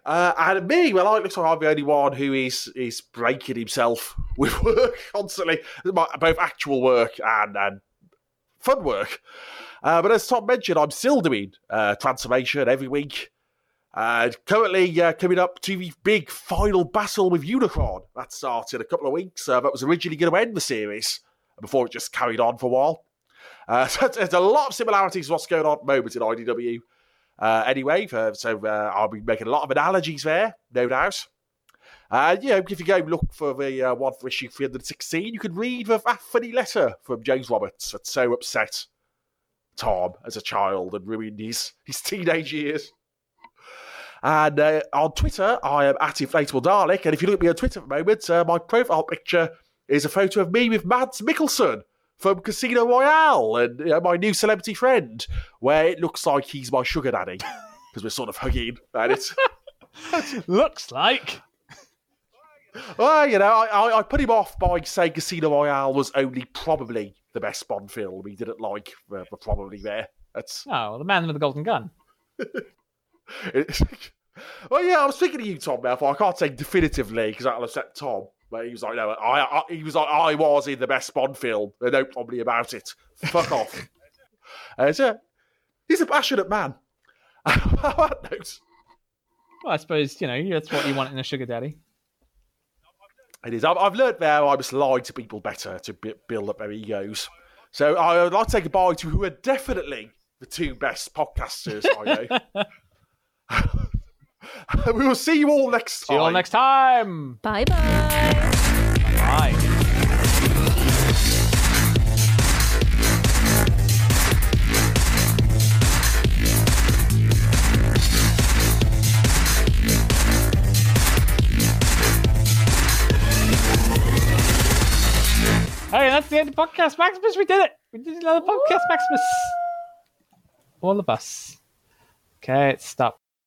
Uh, and me, well, I looks like I'm the only one who is is breaking himself with work constantly, both actual work and, and fun work. Uh, but as Tom mentioned, I'm still doing uh, transformation every week. Uh, currently uh, coming up to the big final battle with Unicron. That starts in a couple of weeks. Uh, that was originally going to end the series before it just carried on for a while. Uh, so there's a lot of similarities to what's going on at the moment in IDW. Uh, anyway, uh, so I'll be making a lot of analogies there, no doubt. Uh, you know, if you go look for the one for issue 316, you could read the, that funny letter from James Roberts that's so upset Tom as a child and ruined his, his teenage years. And uh, on Twitter, I am at Inflatable Dalek. And if you look at me on Twitter at the moment, uh, my profile picture is a photo of me with Mads Mikkelsen from Casino Royale and you know, my new celebrity friend, where it looks like he's my sugar daddy because we're sort of hugging. And it's, Looks like. well, you know, I, I, put him off by saying Casino Royale was only probably the best Bond film. He didn't like uh, the probably there. That's Oh, the man with the golden gun. Well, yeah, I was thinking of you, Tom. Therefore, I can't say definitively because that'll upset Tom. But he was like, no, I, I, he was like, I was in the best Bond film. They don't probably about it. Fuck off. Uh, so, he's a passionate man. Well, I suppose you know that's what you want in a sugar daddy. It is. I've, I've learned there I must lie to people better to b- build up their egos. So I would like to say goodbye to who are definitely the two best podcasters I know. we will see you all next See time. you all next time. Bye bye. Bye. Hey, that's the end of the Podcast Maximus. We did it. We did another Podcast Maximus. All of us. Okay, it's stopped.